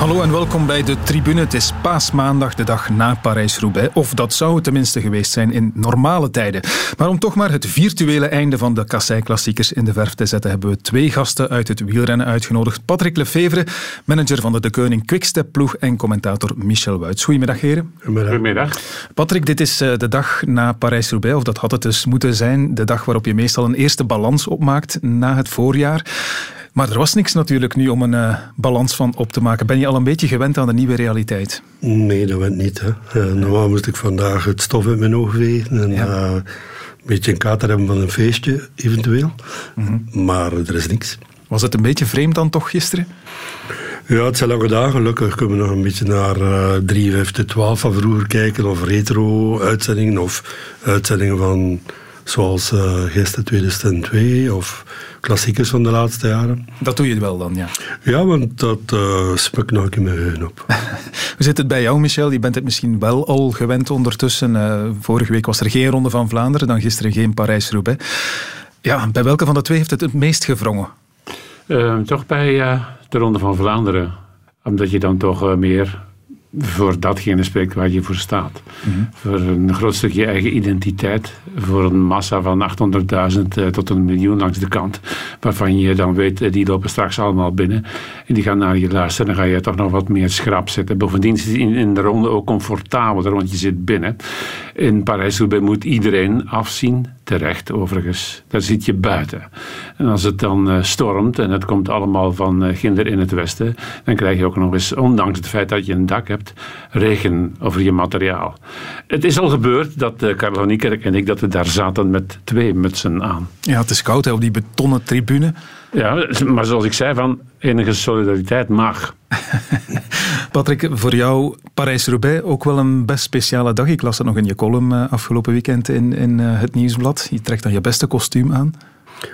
Hallo en welkom bij de tribune. Het is paasmaandag, de dag na Parijs-Roubaix. Of dat zou het tenminste geweest zijn in normale tijden. Maar om toch maar het virtuele einde van de Kassei-klassiekers in de verf te zetten, hebben we twee gasten uit het wielrennen uitgenodigd. Patrick Lefevre, manager van de De Keuning Quickstep-ploeg en commentator Michel Wuits. Goedemiddag, heren. Goedemiddag. Patrick, dit is eh, de dag na Parijs-Roubaix, of dat had het dus moeten zijn. De dag waarop je meestal een eerste balans opmaakt na het voorjaar. Maar er was niks natuurlijk nu om een uh, balans van op te maken. Ben je al een beetje gewend aan de nieuwe realiteit? Nee, dat went niet. Hè. Uh, normaal moest ik vandaag het stof uit mijn ogen vegen en ja. uh, een beetje een kater hebben van een feestje, eventueel. Mm -hmm. Maar er is niks. Was het een beetje vreemd dan toch gisteren? Ja, het zijn lange dagen. Gelukkig kunnen we nog een beetje naar uh, 3, 5, 12 van vroeger kijken. Of retro-uitzendingen of uitzendingen van zoals uh, gisteren 2002 of klassiekers van de laatste jaren. Dat doe je wel dan, ja? Ja, want dat uh, spukt nog in mijn geheugen op. Hoe zit het bij jou, Michel? Je bent het misschien wel al gewend ondertussen. Uh, vorige week was er geen Ronde van Vlaanderen, dan gisteren geen Parijs-Roubaix. Ja, bij welke van de twee heeft het het meest gewrongen? Uh, toch bij de Ronde van Vlaanderen. Omdat je dan toch meer voor datgene spreekt waar je voor staat. Mm -hmm. Voor een groot stukje eigen identiteit. Voor een massa van 800.000 uh, tot een miljoen langs de kant. Waarvan je dan weet, uh, die lopen straks allemaal binnen. En die gaan naar je luisteren. Dan ga je toch nog wat meer schrap zetten. Bovendien is het in, in de ronde ook comfortabeler, want je zit binnen. In Parijs-Roubaix moet iedereen afzien. Terecht, overigens. Daar zit je buiten. En als het dan uh, stormt en het komt allemaal van uh, ginder in het westen, dan krijg je ook nog eens, ondanks het feit dat je een dak hebt, regen over je materiaal. Het is al gebeurd dat uh, Carlo Niekerk en ik dat we daar zaten met twee mutsen aan. Ja, het is koud hè, op die betonnen tribune. Ja, maar zoals ik zei, van enige solidariteit mag. Patrick, voor jou Parijs-Roubaix ook wel een best speciale dag. Ik las het nog in je column uh, afgelopen weekend in, in uh, het Nieuwsblad. Je trekt dan je beste kostuum aan.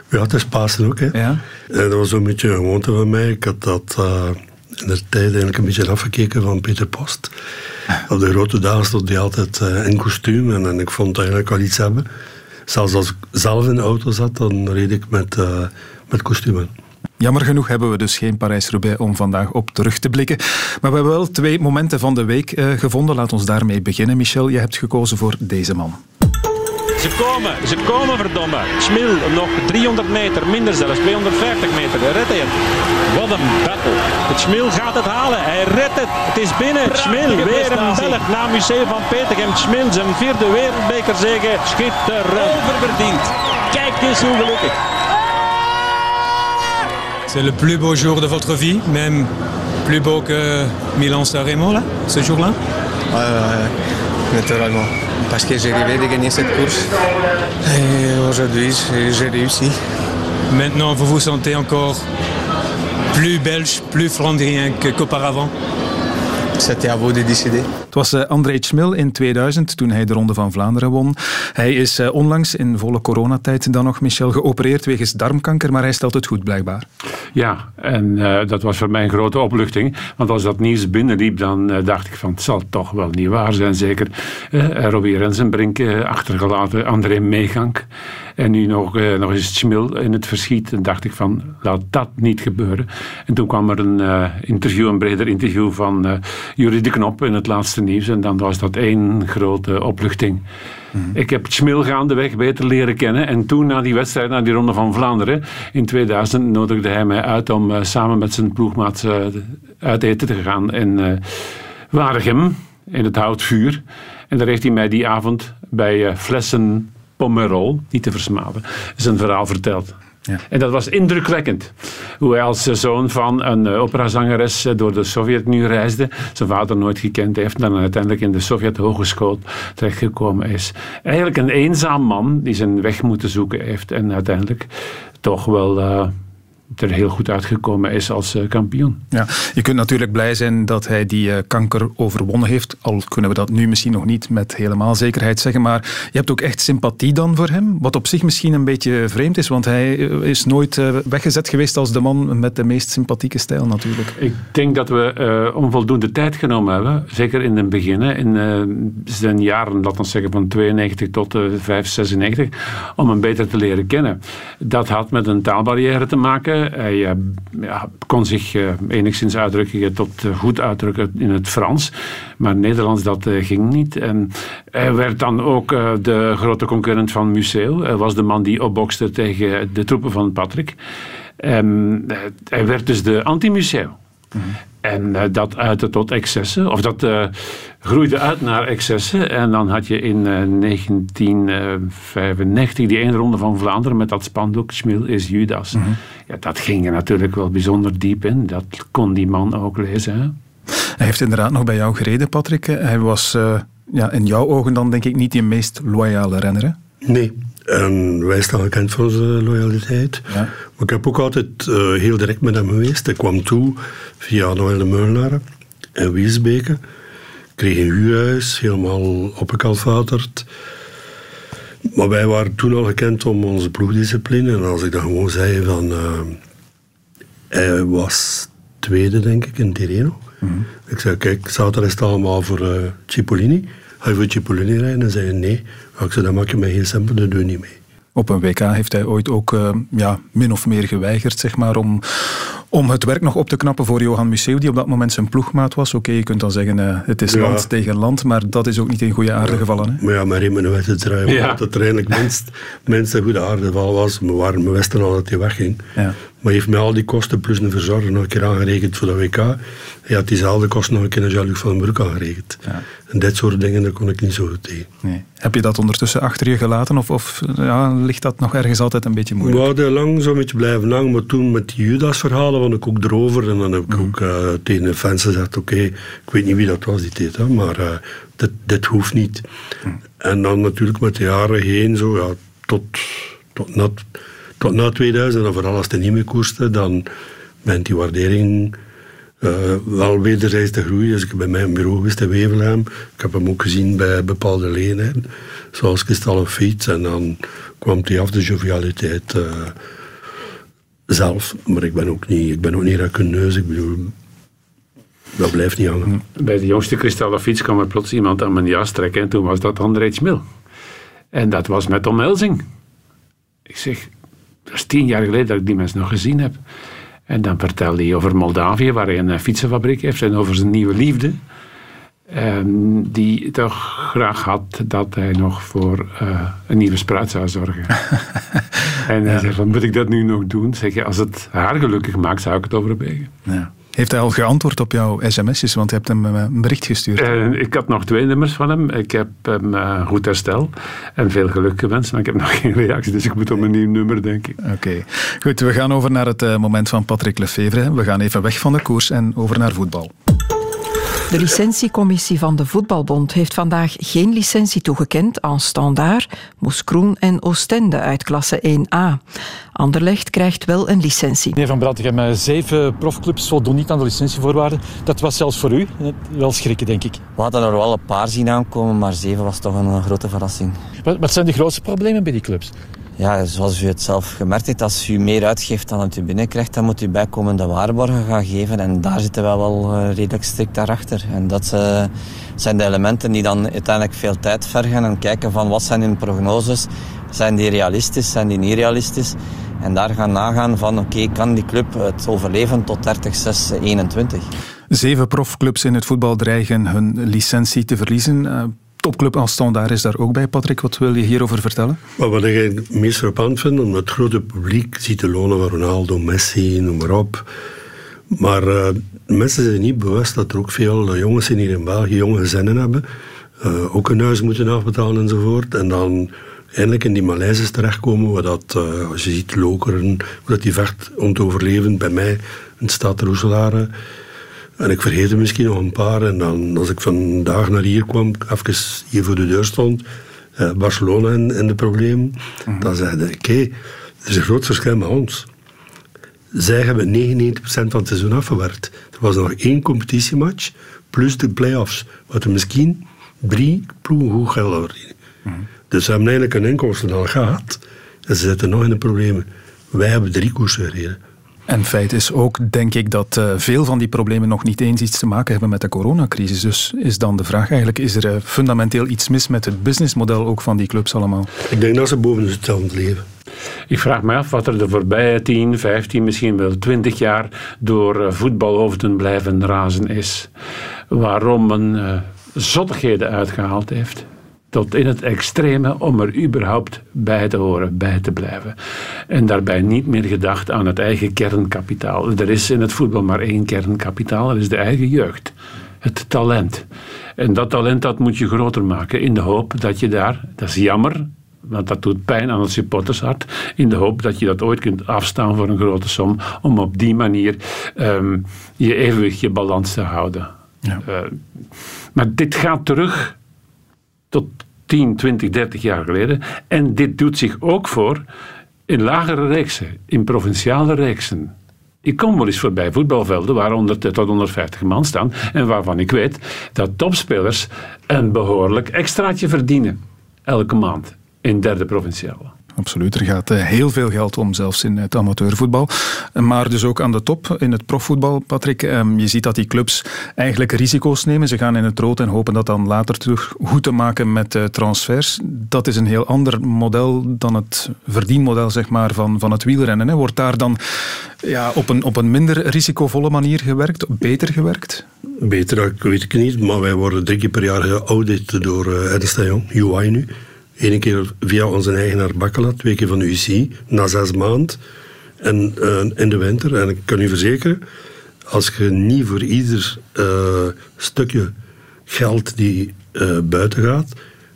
Ja, het is Pasen ook. Hè. Ja. En dat was een beetje een gewoonte van mij. Ik had dat uh, in de tijd eigenlijk een beetje afgekeken van Peter Post. Op de grote dagen stond hij altijd in kostuum. En, en, ik vond eigenlijk wel iets hebben. Zelfs als ik zelf in de auto zat, dan reed ik met, met. Jammer genoeg hebben we dus geen Parijs-Roubaix om vandaag op terug te blikken. Maar we hebben wel twee momenten van de week uh, gevonden. Laat ons daarmee beginnen. Michel, je hebt gekozen voor deze man. Ze komen, ze komen verdomme. Schmil nog 300 meter, minder zelfs, 250 meter. Hij redt het. Wat een battle. Het Schmil gaat het halen, hij redt het. Het is binnen. Schmil, weer een Belg na Museum van Petergem. Schmil, zijn vierde wereldbekerzege. Schitterend. Oververdiend. Kijk eens hoe gelukkig. C'est le plus beau jour de votre vie, même plus beau que Milan-San Remo, là, ce jour-là? Ouais, ouais, naturellement. Parce que j'ai rêvé de gagner cette course. Et aujourd'hui, j'ai réussi. Maintenant, vous vous sentez encore plus belge, plus flandrien qu'auparavant? C'était à vous de décider. Het was uh, André Schmil in 2000 toen hij de Ronde van Vlaanderen won. Hij is uh, onlangs in volle coronatijd dan nog, Michel, geopereerd wegens darmkanker, maar hij stelt het goed blijkbaar. Ja, en uh, dat was voor mij een grote opluchting. Want als dat nieuws binnenliep, dan dacht ik van het zal toch wel niet waar zijn. Zeker Robbie Rensenbrink achtergelaten, André Meegank. En nu nog, uh, nog eens Schmil in het verschiet. En dacht ik van, laat dat niet gebeuren. En toen kwam er een uh, interview, een breder interview van uh, Jurie de Knop in het laatste nieuws. En dan was dat één grote opluchting. Mm-hmm. Ik heb Schmil gaandeweg beter leren kennen. En toen, na die wedstrijd, na die Ronde van Vlaanderen, in 2000 nodigde hij mij uit om samen met zijn ploegmaat uit eten te gaan in Waregem, in het houtvuur. En daar heeft hij mij die avond bij flessen Pomerol, niet te versmaden, zijn verhaal verteld. En dat was indrukwekkend. Hoe hij als zoon van een operazangeres door de Sovjet-Unie reisde, zijn vader nooit gekend heeft en dan uiteindelijk in de Sovjet-hogeschool terechtgekomen is. Eigenlijk een eenzaam man die zijn weg moeten zoeken heeft en uiteindelijk toch wel uh, er heel goed uitgekomen is als uh, kampioen. Ja, je kunt natuurlijk blij zijn dat hij die uh, kanker overwonnen heeft. Al kunnen we dat nu misschien nog niet met helemaal zekerheid zeggen. Maar je hebt ook echt sympathie dan voor hem. Wat op zich misschien een beetje vreemd is, want hij is nooit uh, weggezet geweest als de man met de meest sympathieke stijl natuurlijk. Ik denk dat we onvoldoende tijd genomen hebben. Zeker in het begin. In zijn jaren, laten we zeggen van 92 tot 5, 96. Om hem beter te leren kennen. Dat had met een taalbarrière te maken. Hij eh, kon zich eh, enigszins uitdrukken tot eh, goed uitdrukken in het Frans. Maar Nederlands, dat ging niet. En hij werd dan ook de grote concurrent van Museo. Hij was de man die opbokste tegen de troepen van Patrick. hij werd dus de anti-Museo. Mhm. En uh, dat uitte tot excessen, of dat uh, groeide uit naar excessen. En dan had je in uh, 1995 die ene ronde van Vlaanderen met dat spandoek, Schmil is Judas. Mhm. ja, dat ging er natuurlijk wel bijzonder diep in. Dat kon die man ook lezen. Hè? Hij heeft inderdaad nog bij jou gereden, Patrick. Hij was eh, ja, in jouw ogen dan denk ik niet die meest loyale renner, hè? Nee, en wij staan gekend voor onze loyaliteit. Ja. Maar ik heb ook altijd uh, heel direct met hem geweest. Ik kwam toe via Noël de Meulnaar en Wiesbeke. Kreeg een huurhuis, helemaal opgekalfaterd. Maar wij waren toen al gekend om onze ploegdiscipline. En als ik dan gewoon zei van... Uh, hij was tweede, denk ik, in Tirreno. Mm -hmm. Ik zei, kijk, zaterdag is het allemaal voor uh, Cipollini. Ga je voor Cipollini rijden? En zei nee. Ik zei, dan maak je mij geen cent, dat doe niet mee. Op een WK heeft hij ooit ook uh, ja, min of meer geweigerd zeg maar, om, om het werk nog op te knappen voor Johan Museeuw, die op dat moment zijn ploegmaat was. Oké, je kunt dan zeggen, uh, het is land tegen land, maar dat is ook niet in goede aarde ja. gevallen. Hè? Maar ja, maar in mijn wedstrijd, ja. dat er eigenlijk minst, minst een goede aardeval was. We, waren, we wisten al dat hij wegging. Ja. Maar heeft mij al die kosten plus een verzorger nog een keer aangerekend voor de WK. Hij had diezelfde kosten nog een keer naar Jean-Luc van den Broek aangerekend. Ja. En dit soort dingen, daar kon ik niet zo goed tegen. Nee. Heb je dat ondertussen achter je gelaten? Of, of ja, ligt dat nog ergens altijd een beetje moeilijk? We hadden lang zo'n beetje blijven hangen. Maar toen met die Judas-verhalen ik ook erover. En dan heb ik mm. ook uh, tegen de fans gezegd... Oké, ik weet niet wie dat was die. Hè, maar uh, dit, dit hoeft niet. Mm. En dan natuurlijk met de jaren heen... Zo, ja, tot, tot, na, tot na 2000, en vooral als het niet meer koerste... dan bent die waardering uh, wel wederzijds te groeien. Dus ik ben bij mijn bureau geweest in Wevelgem. Ik heb hem ook gezien bij bepaalde leden, zoals Kristal of Fiets. En dan kwam hij af de jovialiteit uh, zelf. Maar ik ben ook niet, ik ben ook niet racuneus. Ik bedoel, dat blijft niet hangen. Bij de jongste Kristal Fiets kwam er plots iemand aan mijn jas trekken. En toen was dat André Schmil. En dat was met omhelzing. Ik zeg, dat is tien jaar geleden dat ik die mensen nog gezien heb. En dan vertelde hij over Moldavië, waar hij een fietsenfabriek heeft, en over zijn nieuwe liefde. Um, die toch graag had dat hij nog voor uh, een nieuwe spruit zou zorgen. en hij ja. zei van, moet ik dat nu nog doen? Zeg je, als het haar gelukkig maakt, zou ik het overwegen. Ja. Heeft hij al geantwoord op jouw sms'jes? Want je hebt hem eh, een bericht gestuurd. Uh, ik had nog twee nummers van hem. Ik heb hem uh, goed herstel en veel geluk gewenst. Maar ik heb nog geen reactie, dus ik moet op een nieuw nummer, denk ik. Oké. Goed, we gaan over naar het moment van Patrick Lefevre. We gaan even weg van de koers en over naar voetbal. De licentiecommissie van de Voetbalbond heeft vandaag geen licentie toegekend aan Standaard, Moeskroen en Oostende uit klasse 1A. Anderlecht krijgt wel een licentie. Meneer Van Bratigem, zeven profclubs voldoen niet aan de licentievoorwaarden. Dat was zelfs voor u wel schrikken, denk ik. We hadden er wel een paar zien aankomen, maar zeven was toch een grote verrassing. Wat, wat zijn de grootste problemen bij die clubs? Ja, zoals u het zelf gemerkt heeft, als u meer uitgeeft dan het u binnenkrijgt, dan moet u bijkomende waarborgen gaan geven. En daar zitten we wel uh, redelijk strikt daarachter. En dat uh, zijn de elementen die dan uiteindelijk veel tijd vergen en kijken van wat zijn hun prognoses. Zijn die realistisch, zijn die niet realistisch? En daar gaan nagaan van oké, kan die club het overleven tot 30, 6, 21? Zeven profclubs in het voetbal dreigen hun licentie te verliezen. Topclub als Standaard is daar ook bij. Patrick, wat wil je hierover vertellen? Wat ik het meest frappant vind, omdat het grote publiek ziet de lonen van Ronaldo, Messi, noem maar op. Maar uh, mensen zijn niet bewust dat er ook veel jongens hier in België jonge gezinnen hebben. Uh, ook een huis moeten afbetalen enzovoort. En dan eindelijk in die Maleizes terechtkomen, waar dat, als je ziet Lokeren, hoe dat die vecht om te overleven. Bij mij in stad Roeselare en ik vergeet er misschien nog een paar. En dan, als ik vandaag naar hier kwam, even hier voor de deur stond, eh, Barcelona in, in de problemen, mm dan zeiden oké, okay, er is een groot verschil met ons. zij hebben 99% van het seizoen afgewerkt. Er was nog één competitiematch, plus de play-offs. Wat er misschien drie ploegen goed geld verdienen. Dus ze hebben eigenlijk een inkomsten al gehad. En ze zitten nog in de problemen. Wij hebben drie koersen gereden. En feit is ook, denk ik, dat uh, veel van die problemen nog niet eens iets te maken hebben met de coronacrisis. Dus is dan de vraag eigenlijk, is er uh, fundamenteel iets mis met het businessmodel ook van die clubs allemaal? Ik denk dat ze boven hetzelfde leven. Ik vraag me af wat er de voorbije 10, 15, misschien wel 20 jaar door uh, voetbalhoofden blijven razen is. Waarom men zottigheden uitgehaald heeft tot in het extreme om er überhaupt bij te horen, bij te blijven. En daarbij niet meer gedacht aan het eigen kernkapitaal. Er is in het voetbal maar één kernkapitaal, dat is de eigen jeugd. Het talent. En dat talent dat moet je groter maken in de hoop dat je daar, dat is jammer, want dat doet pijn aan het supportershart, in de hoop dat je dat ooit kunt afstaan voor een grote som, om op die manier um, je evenwicht, je balans te houden. Ja. Uh, maar dit gaat terug tot 10, 20, 30 jaar geleden. En dit doet zich ook voor in lagere reeksen, in provinciale reeksen. Ik kom wel eens voorbij voetbalvelden waar 100 tot 150 man staan en waarvan ik weet dat topspelers een behoorlijk extraatje verdienen elke maand in derde provinciale absoluut. Er gaat eh, heel veel geld om, zelfs in het amateurvoetbal. Maar dus ook aan de top in het profvoetbal, Patrick. Ehm, je ziet dat die clubs eigenlijk risico's nemen. Ze gaan in het rood en hopen dat dan later terug goed te maken met eh, transfers. Dat is een heel ander model dan het verdienmodel zeg maar, van, van het wielrennen. Wordt daar dan ja, op, een, op een minder risicovolle manier gewerkt, beter gewerkt? Beter, dat weet ik niet, maar wij worden drie keer per jaar geaudit door uh, Ernst Young, UI nu. Eén keer via onze eigenaar Bakkela, twee keer van de UC, na zes maanden. En uh, in de winter. En ik kan u verzekeren, als je niet voor ieder uh, stukje geld die uh, buiten gaat,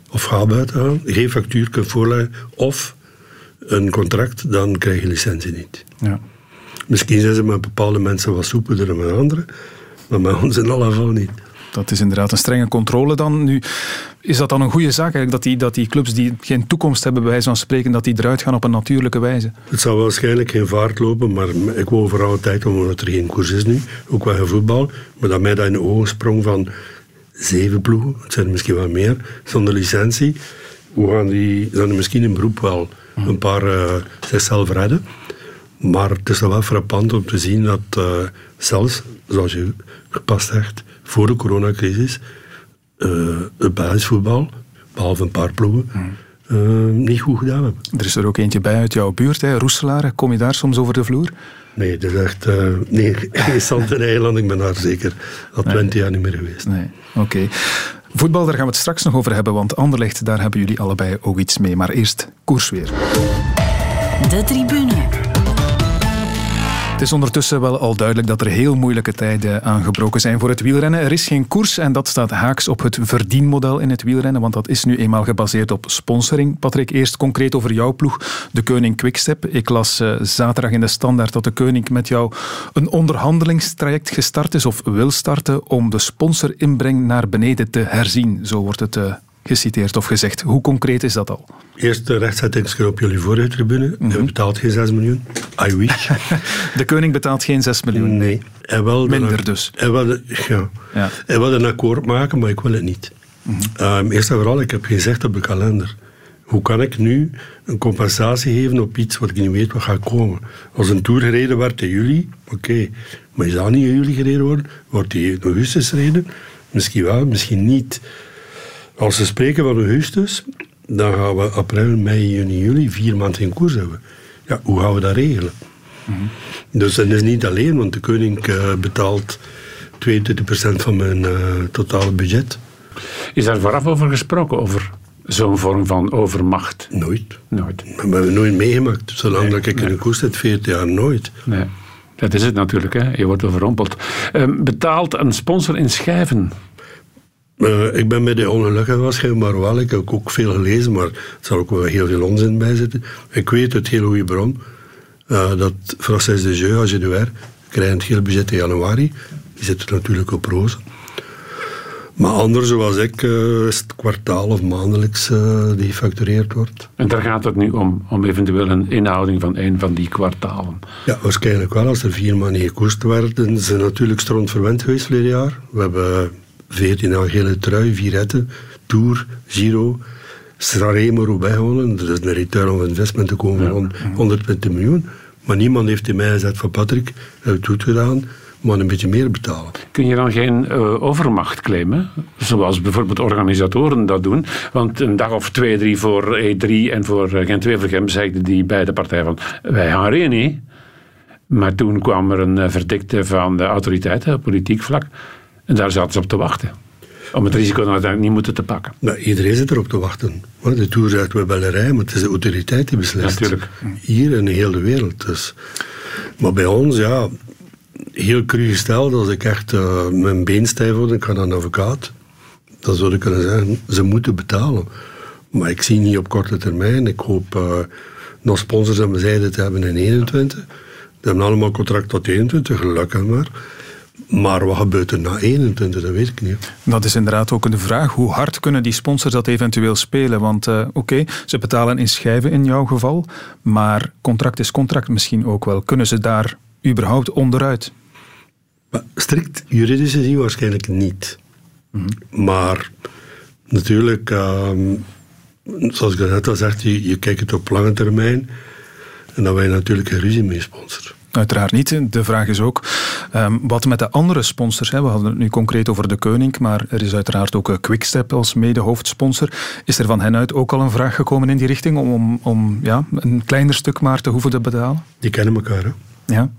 of gaat buiten gaan, geen factuur kunt voorleggen, of een contract, dan krijg je licentie niet. Ja. Misschien zijn ze met bepaalde mensen wat soepeler dan met anderen, maar met ons in alle geval niet. Dat is inderdaad een strenge controle dan. Nu, is dat dan een goede zaak eigenlijk, dat die, dat die clubs die geen toekomst hebben, bij wijze van spreken, dat die eruit gaan op een natuurlijke wijze? Het zal waarschijnlijk geen vaart lopen, maar ik wou vooral tijd omdat er geen koers is nu, ook wel geen voetbal, maar dat mij dat in de ogen sprong van zeven ploegen, het zijn er misschien wel meer, zonder licentie. Hoe gaan die, dan misschien in beroep wel een paar uh, zichzelf redden. Maar het is wel frappant om te zien dat uh, zelfs, zoals je gepast zegt, voor de coronacrisis uh, het basisvoetbal, behalve een paar ploegen, uh, niet goed gedaan hebben. Er is er ook eentje bij uit jouw buurt, hè? Roeselaar. Kom je daar soms over de vloer? Nee, dat is echt... Uh, nee, geen zand eiland. Ik ben daar zeker al twintig jaar niet meer geweest. Nee, oké. Voetbal, daar gaan we het straks nog over hebben, want Anderlecht, daar hebben jullie allebei ook iets mee. Maar eerst koers weer. De tribune. Het is ondertussen wel al duidelijk dat er heel moeilijke tijden aangebroken zijn voor het wielrennen. Er is geen koers en dat staat haaks op het verdienmodel in het wielrennen, want dat is nu eenmaal gebaseerd op sponsoring. Patrick, eerst concreet over jouw ploeg, de Koning Quickstep. Ik las uh, zaterdag in de Standaard dat de Koning met jou een onderhandelingstraject gestart is of wil starten om de sponsorinbreng naar beneden te herzien. Zo wordt het uh, geciteerd of gezegd. Hoe concreet is dat al? Eerst de rechtzettingskeur op jullie vorige tribune. Mm Hij betaalt geen 6 miljoen. I wish. de koning betaalt geen 6 miljoen. Nee. Hij wil Minder een, dus. Hij wil, ja. ja. Hij wil een akkoord maken, maar ik wil het niet. Mm -hmm. um, eerst en vooral, ik heb gezegd op de kalender. Hoe kan ik nu een compensatie geven op iets wat ik niet weet wat gaat komen? Als een tour gereden werd in juli, oké. Okay. Maar is dat niet in juli gereden worden? Wordt die in augustus gereden? Misschien wel, misschien niet. Als we spreken van augustus, dan gaan we april, mei, juni, juli vier maanden in koers hebben. Ja, hoe gaan we dat regelen? Mm -hmm. Dus dat is niet alleen, want de koning uh, betaalt 22% van mijn uh, totale budget. Is daar vooraf over gesproken, over zo'n vorm van overmacht? Nooit. Nooit. We hebben nooit meegemaakt. Zolang nee, dat ik nee. in de koers zit, 40 jaar nooit. Nee. Dat is het natuurlijk, hè. je wordt overrompeld. Uh, betaalt een sponsor in schijven uh, ik ben bij de ongelukken waarschijnlijk, maar wel. Ik heb ook veel gelezen, maar er zal ook wel heel veel onzin bij zitten. Ik weet uit heel goede bron uh, dat Francis de Jeu, als je de krijgt het hele budget in januari. Die zit er natuurlijk op roze. Maar anders, zoals ik, uh, is het kwartaal of maandelijks die gefactureerd wordt. En daar gaat het nu om, om eventueel een inhouding van een van die kwartalen? Ja, waarschijnlijk wel. Als er vier maanden gekoest werden, zijn natuurlijk stront verwend geweest verleden jaar. We hebben 14 jaar gele trui, vier retten, Tour, Giro, Straremo Roubaix gewonnen. Dat is een return on investment te komen van 120 miljoen. Maar niemand heeft in mij gezegd van Patrick, heb het goed gedaan maar een beetje meer betalen. Kun je dan geen uh, overmacht claimen? Zoals bijvoorbeeld organisatoren dat doen. Want een dag of twee, drie voor E3 en voor Gent-Wevelgem zeiden die beide partijen van wij gaan erin. Maar toen kwam er een verdikte van de autoriteiten op politiek vlak. En daar zaten ze op te wachten. Om het risico dan uiteindelijk niet moeten te pakken. Nou, iedereen zit erop te wachten. De Tour zegt we bellerij, maar het is de autoriteit die beslist. Natuurlijk. Hier in de hele wereld. Dus. Maar bij ons, ja, heel cru gesteld, als ik echt uh, mijn been stijf word, ik ga naar een advocaat, dan zou ik kunnen zeggen, ze moeten betalen. Maar ik zie niet op korte termijn. Ik hoop uh, nog sponsors aan mijn zijde te hebben in 21. Die hebben allemaal contract tot 21, gelukkig maar. Maar wat gebeurt er na 21, dat weet ik niet. Dat is inderdaad ook de vraag. Hoe hard kunnen die sponsors dat eventueel spelen? Want uh, oké, okay, ze betalen in schijven in jouw geval. Maar contract is contract misschien ook wel. Kunnen ze daar überhaupt onderuit? Maar strikt juridisch gezien waarschijnlijk niet. Mm -hmm. Maar natuurlijk, um, zoals ik net al zei, je, je kijkt het op lange termijn. En dan wij natuurlijk geen ruzie mee sponsoren. Uiteraard niet. De vraag is ook um, wat met de andere sponsors. Hè. We hadden het nu concreet over de Koning, maar er is uiteraard ook Quickstep als mede-hoofdsponsor. Is er van hen uit ook al een vraag gekomen in die richting om, om, om ja, een kleiner stuk maar te hoeven te betalen? Die kennen elkaar, hè? Ja.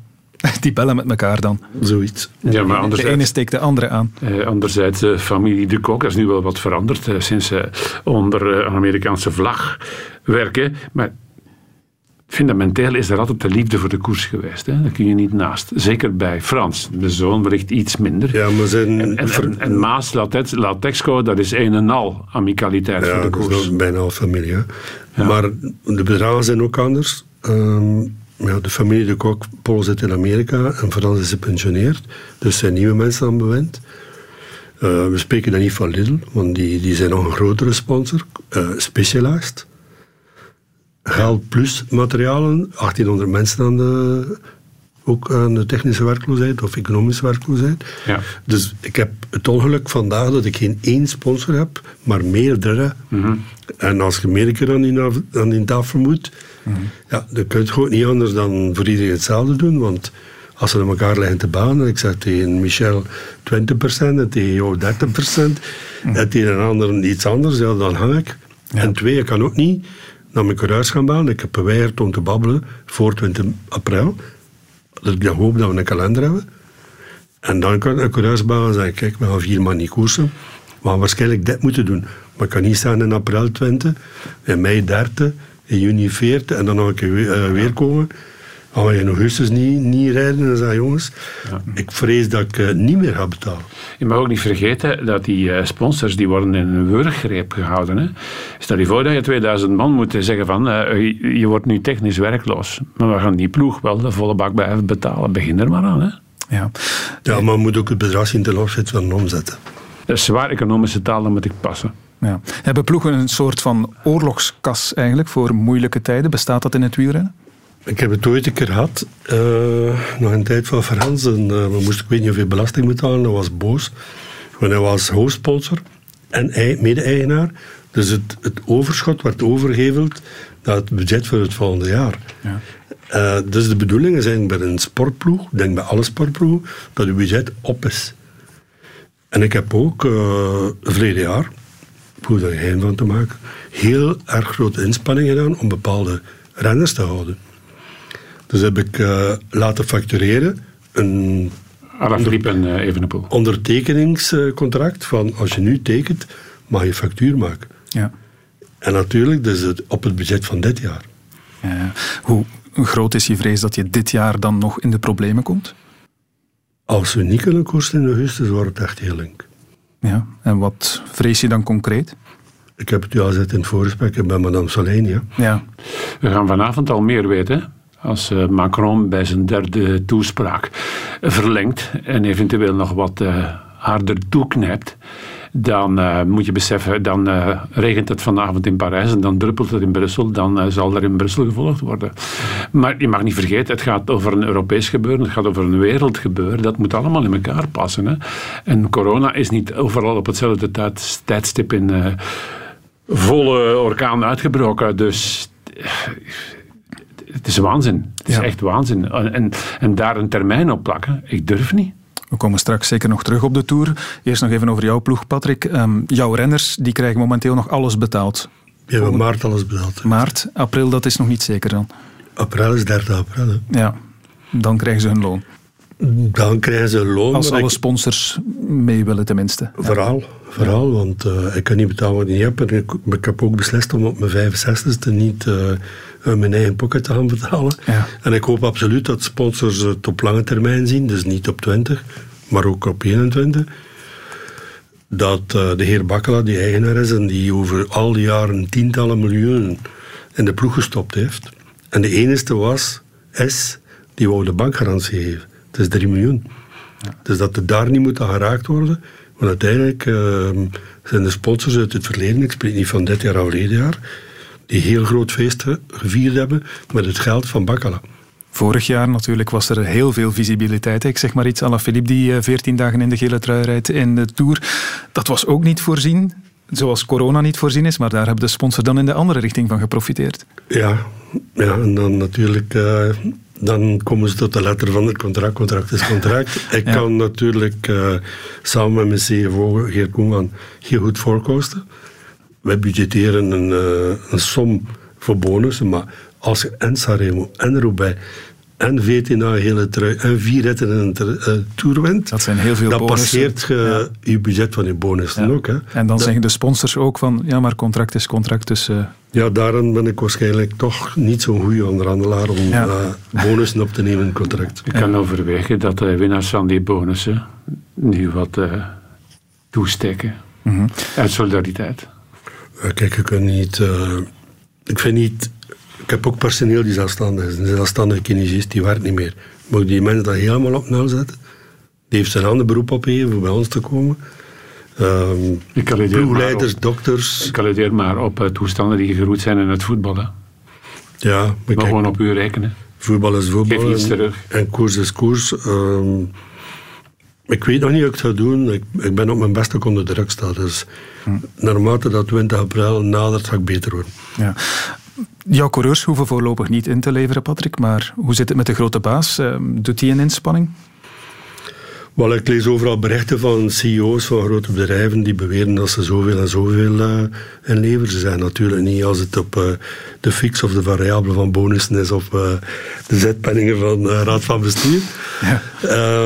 Die bellen met elkaar dan. Zoiets. Ja, maar de ene steekt de andere aan. Eh, anderzijds, de familie de Kok, dat is nu wel wat veranderd eh, sinds ze onder een Amerikaanse vlag werken. Maar fundamenteel is er altijd de liefde voor de koers geweest. Hè? Daar kun je niet naast. Zeker bij Frans. De zoon wellicht iets minder. Ja, maar zijn... En, en, en, en Maas, Latexco, dat is een en al amicaliteit ja, voor de koers. dat is bijna al familie. Ja. Maar de bedragen zijn ook anders. Um, ja, de familie de Kok, Paul zit in Amerika en Frans is gepensioneerd. Dus zijn nieuwe mensen aan bewend. Uh, we spreken dan niet van Lidl, want die, die zijn nog een grotere sponsor. Uh, Specialized. Geld plus materialen, 1800 mensen aan de, ook aan de technische werkloosheid of economische werkloosheid. Ja. Dus ik heb het ongeluk vandaag dat ik geen één sponsor heb, maar meerdere. Mm -hmm. En als je meer keer aan die, aan die tafel moet, mm -hmm. ja, dan kun je het gewoon niet anders dan voor iedereen hetzelfde doen. Want als ze naar elkaar liggen te banen, ik zeg tegen Michel 20% en tegen jou 30% mm en tegen een ander iets anders, ja, dan hang ik. Ja. En twee, ik kan ook niet naar mijn coureurs gaan bellen. Ik heb beweerd om te babbelen voor 20 april. Dat ik dan hoop dat we een kalender hebben. En dan kan ik een coureurs bellen en zeggen, kijk, we gaan vier maanden niet koersen. We gaan waarschijnlijk dit moeten doen. Maar ik kan niet staan in april 20, in mei 30, in juni 40 en dan nog een keer weer, uh, weer komen. Gaan we in augustus niet, niet rijden en zeggen, jongens, ja. ik vrees dat ik uh, niet meer ga betalen. Je mag ook niet vergeten dat die uh, sponsors, die worden in een wurggreep gehouden. Hè? Stel je voor dat je 2000 man moet zeggen van, je, je, wordt nu technisch werkloos. Maar we gaan die ploeg wel de volle bak blijven betalen. Begin er maar aan, hè? Ja, ja maar moet ook het bedrag zien ten opzichte van de omzetten. Dat is zwaar economische taal, dan moet ik passen. Ja. Hebben ploegen een soort van oorlogskas eigenlijk voor moeilijke tijden? Bestaat dat in het wielrennen? Ik heb het ooit een keer gehad, uh, nog een tijd van Frans. En, uh, we moesten, ik weet niet hoeveel belasting betalen, dat was boos. Want hij was hoofdsponsor en mede-eigenaar. Dus het, het, overschot werd overgeheveld naar het budget voor het volgende jaar. Ja. Uh, dus de bedoeling is eigenlijk bij een sportploeg, denk bij alle sportploegen, dat het budget op is. En ik heb ook uh, verleden jaar, ik hoef daar geen van te maken, heel erg grote inspanningen gedaan om bepaalde renners te houden. Dus heb ik uh, laten factureren een onder, en uh, Evenepoel. ondertekeningscontract van als je nu tekent, mag je factuur maken. Ja. En natuurlijk, dus het, op het budget van dit jaar. Ja. Hoe groot is je vrees dat je dit jaar dan nog in de problemen komt? Als we niet kunnen koersen in augustus, wordt het echt heel link. Ja, en wat vrees je dan concreet? Ik heb het u al gezegd in het voorgesprek bij madame Soleil. Ja. ja. We gaan vanavond al meer weten. Als uh, Macron bij zijn derde toespraak verlengt en eventueel nog wat uh, harder toeknijpt. dan uh, moet je beseffen, dan regent het vanavond in Parijs en dan druppelt het in Brussel, dan zal er in Brussel gevolgd worden. Maar je mag niet vergeten, het gaat over een Europees gebeuren, het gaat over een wereldgebeuren, dat moet allemaal in elkaar passen. Hè? En corona is niet overal op hetzelfde tijd, tijdstip in volle orkaan uitgebroken, dus het is waanzin. Het is echt waanzin. En, en daar een termijn op plakken, ik durf niet. We komen straks zeker nog terug op de Tour. Eerst nog even over jouw ploeg, Patrick. Um, jouw renners die krijgen momenteel nog alles betaald. We hebben maart alles betaald. Maart, april, dat is nog niet zeker dan? April is 30 april. Hè. Ja, dan krijgen ze hun loon. Dan krijgen ze een loon. Als alle sponsors mee willen tenminste. Vooral, vooral want uh, ik kan niet betalen wat ik niet heb. En ik, ik, heb ook beslist om op mijn 65ste niet uh, mijn eigen pocket te gaan betalen. Ja. En ik hoop absoluut dat sponsors het op lange termijn zien. Dus niet op 20, maar ook op 21. Dat uh, de heer Bakkela, die eigenaar is en die over al die jaren tientallen miljoenen in de ploeg gestopt heeft. En de enige was, S, die wou de bankgarantie geven. Het is 3 miljoen. Dus dat het daar niet moet aan geraakt worden. Want uiteindelijk uh, zijn de sponsors uit het verleden, ik spreek niet van dit jaar of verleden jaar, die heel groot feest gevierd hebben met het geld van Bakkala. Vorig jaar natuurlijk was er heel veel visibiliteit. Ik zeg maar iets, Alain Philippe die 14 eh, dagen in de gele trui rijdt in de Tour. Dat was ook niet voorzien, zoals corona niet voorzien is, maar daar hebben de sponsors dan in de andere richting van geprofiteerd. Ja, ja en dan natuurlijk uh, dan komen ze tot de letter van het contract. Contract is contract. Ik kan natuurlijk uh, samen met mijn CFO Geert Koeman heel goed voorkosten. Wij budgetteren een, uh, een som voor bonussen, maar als je en Sanremo en Roubaix en VTNA hele trui en vier ritten in een uh, tour wint, dat zijn heel veel dan passeert je je budget van je bonussen ook. Hè. En dan zeggen de sponsors ook van, ja maar contract is contract, dus... Uh... Ja, daarom ben ik waarschijnlijk toch niet zo'n goede onderhandelaar om ja. uh, bonussen op te nemen in het contract. Ik kan overwegen dat de winnaars van die bonussen nu wat toesteken. Mm -hmm. Uit solidariteit. Kijk, je kunt niet... ik vind niet ik heb ook personeel die zelfstandig is. Een zelfstandige kinesist die werkt niet meer. Moet die mensen dat helemaal op nul zetten? Die heeft zijn ander beroep opgegeven om bij ons te komen. Um, ploegleiders, dokters. Ik kallideer maar op uh, toestanden die gegroeid zijn in het voetballen. Ja, maar, maar gewoon op u rekenen. Voetbal is voetbal. Geef iets terug. En koers is koers. Um, ik weet nog niet wat ik ga doen. Ik, ik ben op mijn beste onder druk staan. Dus hm. naarmate dat 20 april nadert, ga ik beter worden. Ja. Jouw coureurs hoeven voorlopig niet in te leveren, Patrick. Maar hoe zit het met de grote baas? Ehm, doet hij een inspanning? Wel, ik lees overal berichten van CEO's van grote bedrijven die beweren dat ze zoveel en zoveel uh, inleveren. Ze zijn natuurlijk niet als het op uh, de fix of de variabele van bonussen is of uh, de zetpenningen van Raad van Bestuur. Ja.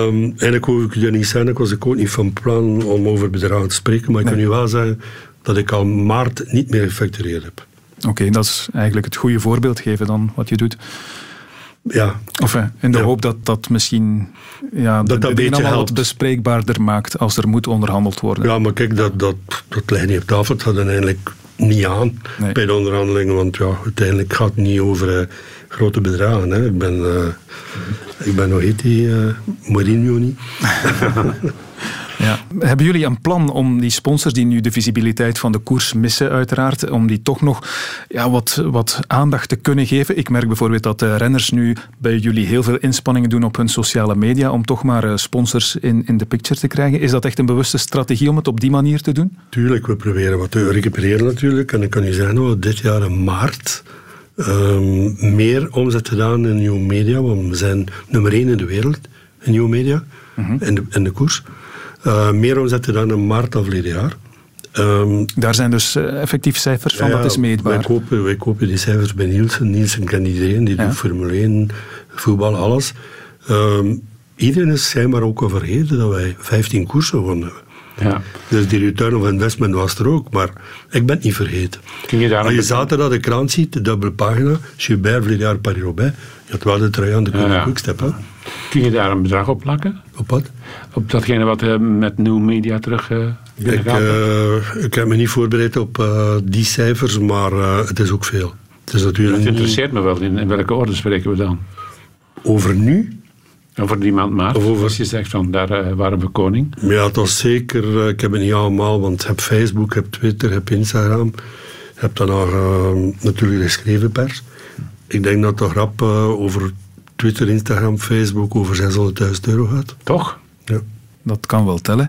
Um, eigenlijk hoef ik je niet zeggen, ik was ook niet van plan om over bedragen te spreken, maar ik kan u wel zeggen dat ik al maart niet meer gefactureerd heb. Oké, dat is eigenlijk het goede voorbeeld geven dan wat je doet. Ja. Of in de hoop dat dat misschien ja, dat dat de allemaal wat bespreekbaarder maakt als er moet onderhandeld worden. Ja, maar kijk, dat, dat, dat ligt niet op tafel. Het gaat uiteindelijk niet aan bij de onderhandelingen, want ja, uiteindelijk gaat het niet over uh, grote bedragen. Hè. Ik ben, uh, ik ben nog heet die uh, Mourinho niet. Ja. Hebben jullie een plan om die sponsors die nu de visibiliteit van de koers missen uiteraard, om die toch nog ja, wat, wat aandacht te kunnen geven? Ik merk bijvoorbeeld dat de renners nu bij jullie heel veel inspanningen doen op hun sociale media om toch maar eh, sponsors in, in de picture te krijgen. Is dat echt een bewuste strategie om het op die manier te doen? Tuurlijk, we proberen wat te recupereren natuurlijk. En ik kan u zeggen, dat dit jaar in maart um, meer omzet gedaan in nieuwe media, want we zijn nummer één in de wereld in nieuwe media, mm in, de, in de koers. Uh, meer omzetten dan in maart van verleden jaar. Um, Daar zijn dus uh, effectief cijfers van, ja, dat is meetbaar. Wij kopen, wij kopen die cijfers bij Nielsen. Nielsen kent iedereen, die ja. doet Formule 1, voetbal, alles. Um, iedereen is schijnbaar ook al vergeten dat wij 15 koersen wonnen. Ja. Dus die return of investment was er ook, maar ik ben het niet vergeten. Kun je Als je zaterdag de krant ziet, de dubbele pagina, Gilbert verleden jaar Paris-Roubaix, je had wel de trui aan de ja, ja. Quickstep. Hè? Kun je daar een bedrag op plakken? Op wat? Op datgene wat uh, met nieuw media terug uh, ik, uh, ik heb me niet voorbereid op die cijfers, maar het is ook veel. Het, is natuurlijk het interesseert me wel. In, in welke orde spreken we dan? Over nu? Over die maand maart, Of over- als je zegt van daar eh, waren we koning. Ja, het was zeker, eh, ik heb het niet allemaal, want je hebt Facebook, je hebt Twitter, je hebt Instagram. Je hebt dan nog eh, natuurlijk de geschreven pers. Ik denk dat de grap eh, over Twitter, Instagram, Facebook over 600.000 euro gaat. Toch? Ja. Dat kan wel tellen.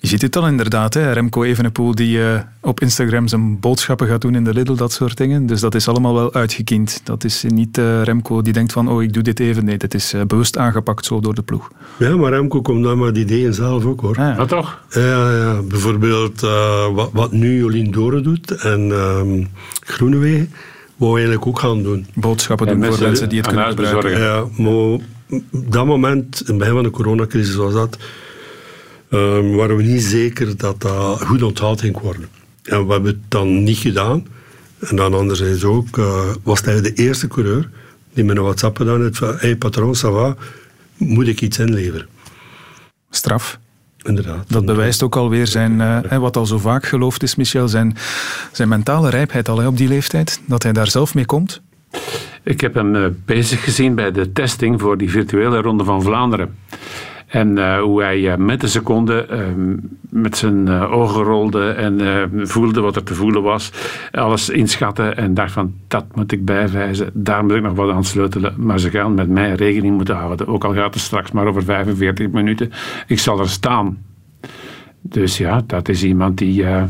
Je ziet het dan inderdaad, hè? Remco Evenepoel die eh, op Instagram zijn boodschappen gaat doen in de Lidl, dat soort dingen. Dus dat is allemaal wel uitgekiend. Dat is niet eh, Remco die denkt van, oh, ik doe dit even. Nee, het is eh, bewust aangepakt zo door de ploeg. ja, maar Remco komt dan met ideeën zelf ook hoor. Ah, Ja, toch? Ja, ja, bijvoorbeeld eh, wat, wat nu Jolien Doren doet en ehm Groenewegen, wou eigenlijk ook gaan doen. boodschappen En doen voor mensen die het kunnen gebruiken. bezorgen. Ja, maar op dat moment, in het begin van de coronacrisis was dat, ehm, waren we niet zeker dat dat goed onthaald ging worden. En we hebben het dan niet gedaan. En dan anderzijds ook, eh, was hij de eerste coureur die met een WhatsApp gedaan heeft van, hey patroon, ça va, moet ik iets inleveren? Straf. Inderdaad. Dat bewijst ook alweer zijn, eh, wat al zo vaak geloofd is, Michel, zijn, zijn mentale rijpheid al hè, op die leeftijd. Dat hij daar zelf mee komt. Ik heb hem eh, bezig gezien bij de testing voor die virtuele Ronde van Vlaanderen. En eh, hoe hij eh, met de seconde eh, met zijn eh, ogen rolde en voelde wat er te voelen was. Alles inschatten en dacht van, dat moet ik bijwijzen. Daar moet ik nog wat aan sleutelen. Maar ze gaan met mij rekening moeten houden. Ook al gaat het straks maar over 45 minuten. Ik zal er staan. Dus ja, dat is iemand die eh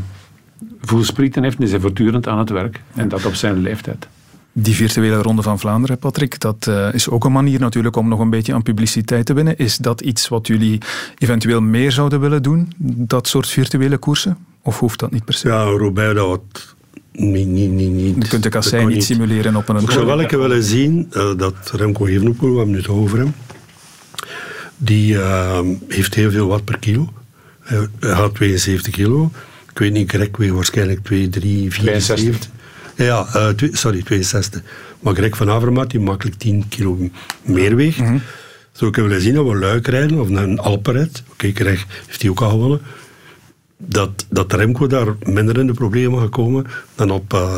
voelsprieten heeft en is voortdurend aan het werk. En dat op zijn leeftijd. Die virtuele Ronde van Vlaanderen, Patrick, dat eh, is ook een manier natuurlijk om nog een beetje aan publiciteit te winnen. Is dat iets wat jullie eventueel meer zouden willen doen, dat soort virtuele koersen? Of hoeft dat niet per se? Ja, Robert, dat wat niet... niet, niet, niet Je kunt de dat kassei niet simuleren op een... Ik zou wel willen zien eh, dat Remco Evenepoel, we hebben het over hem, die eh, heeft heel veel watt per kilo. Hij, had 72 kilo. Ik weet niet, Greg weegt waarschijnlijk 2, 3, 4, 62. Ja, eh, sorry, 62. Maar Greg van Avermaet, die makkelijk 10 kilo meer weegt. Zou ik willen zien dat we Luik rijden, of een Alpenrit. Oké, Greg heeft die ook al gewonnen. Dat, dat Remco daar minder in de problemen gaat komen dan op eh,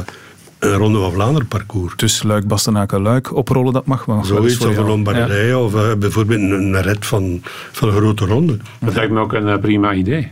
een Ronde van Vlaanderen parcours. Dus Luik, Bastenaken, Luik oprollen, dat mag wel. Zoiets, voor of een Lombardije, of eh, bijvoorbeeld een, rit van, van een grote ronde. Dat lijkt me ook een prima idee.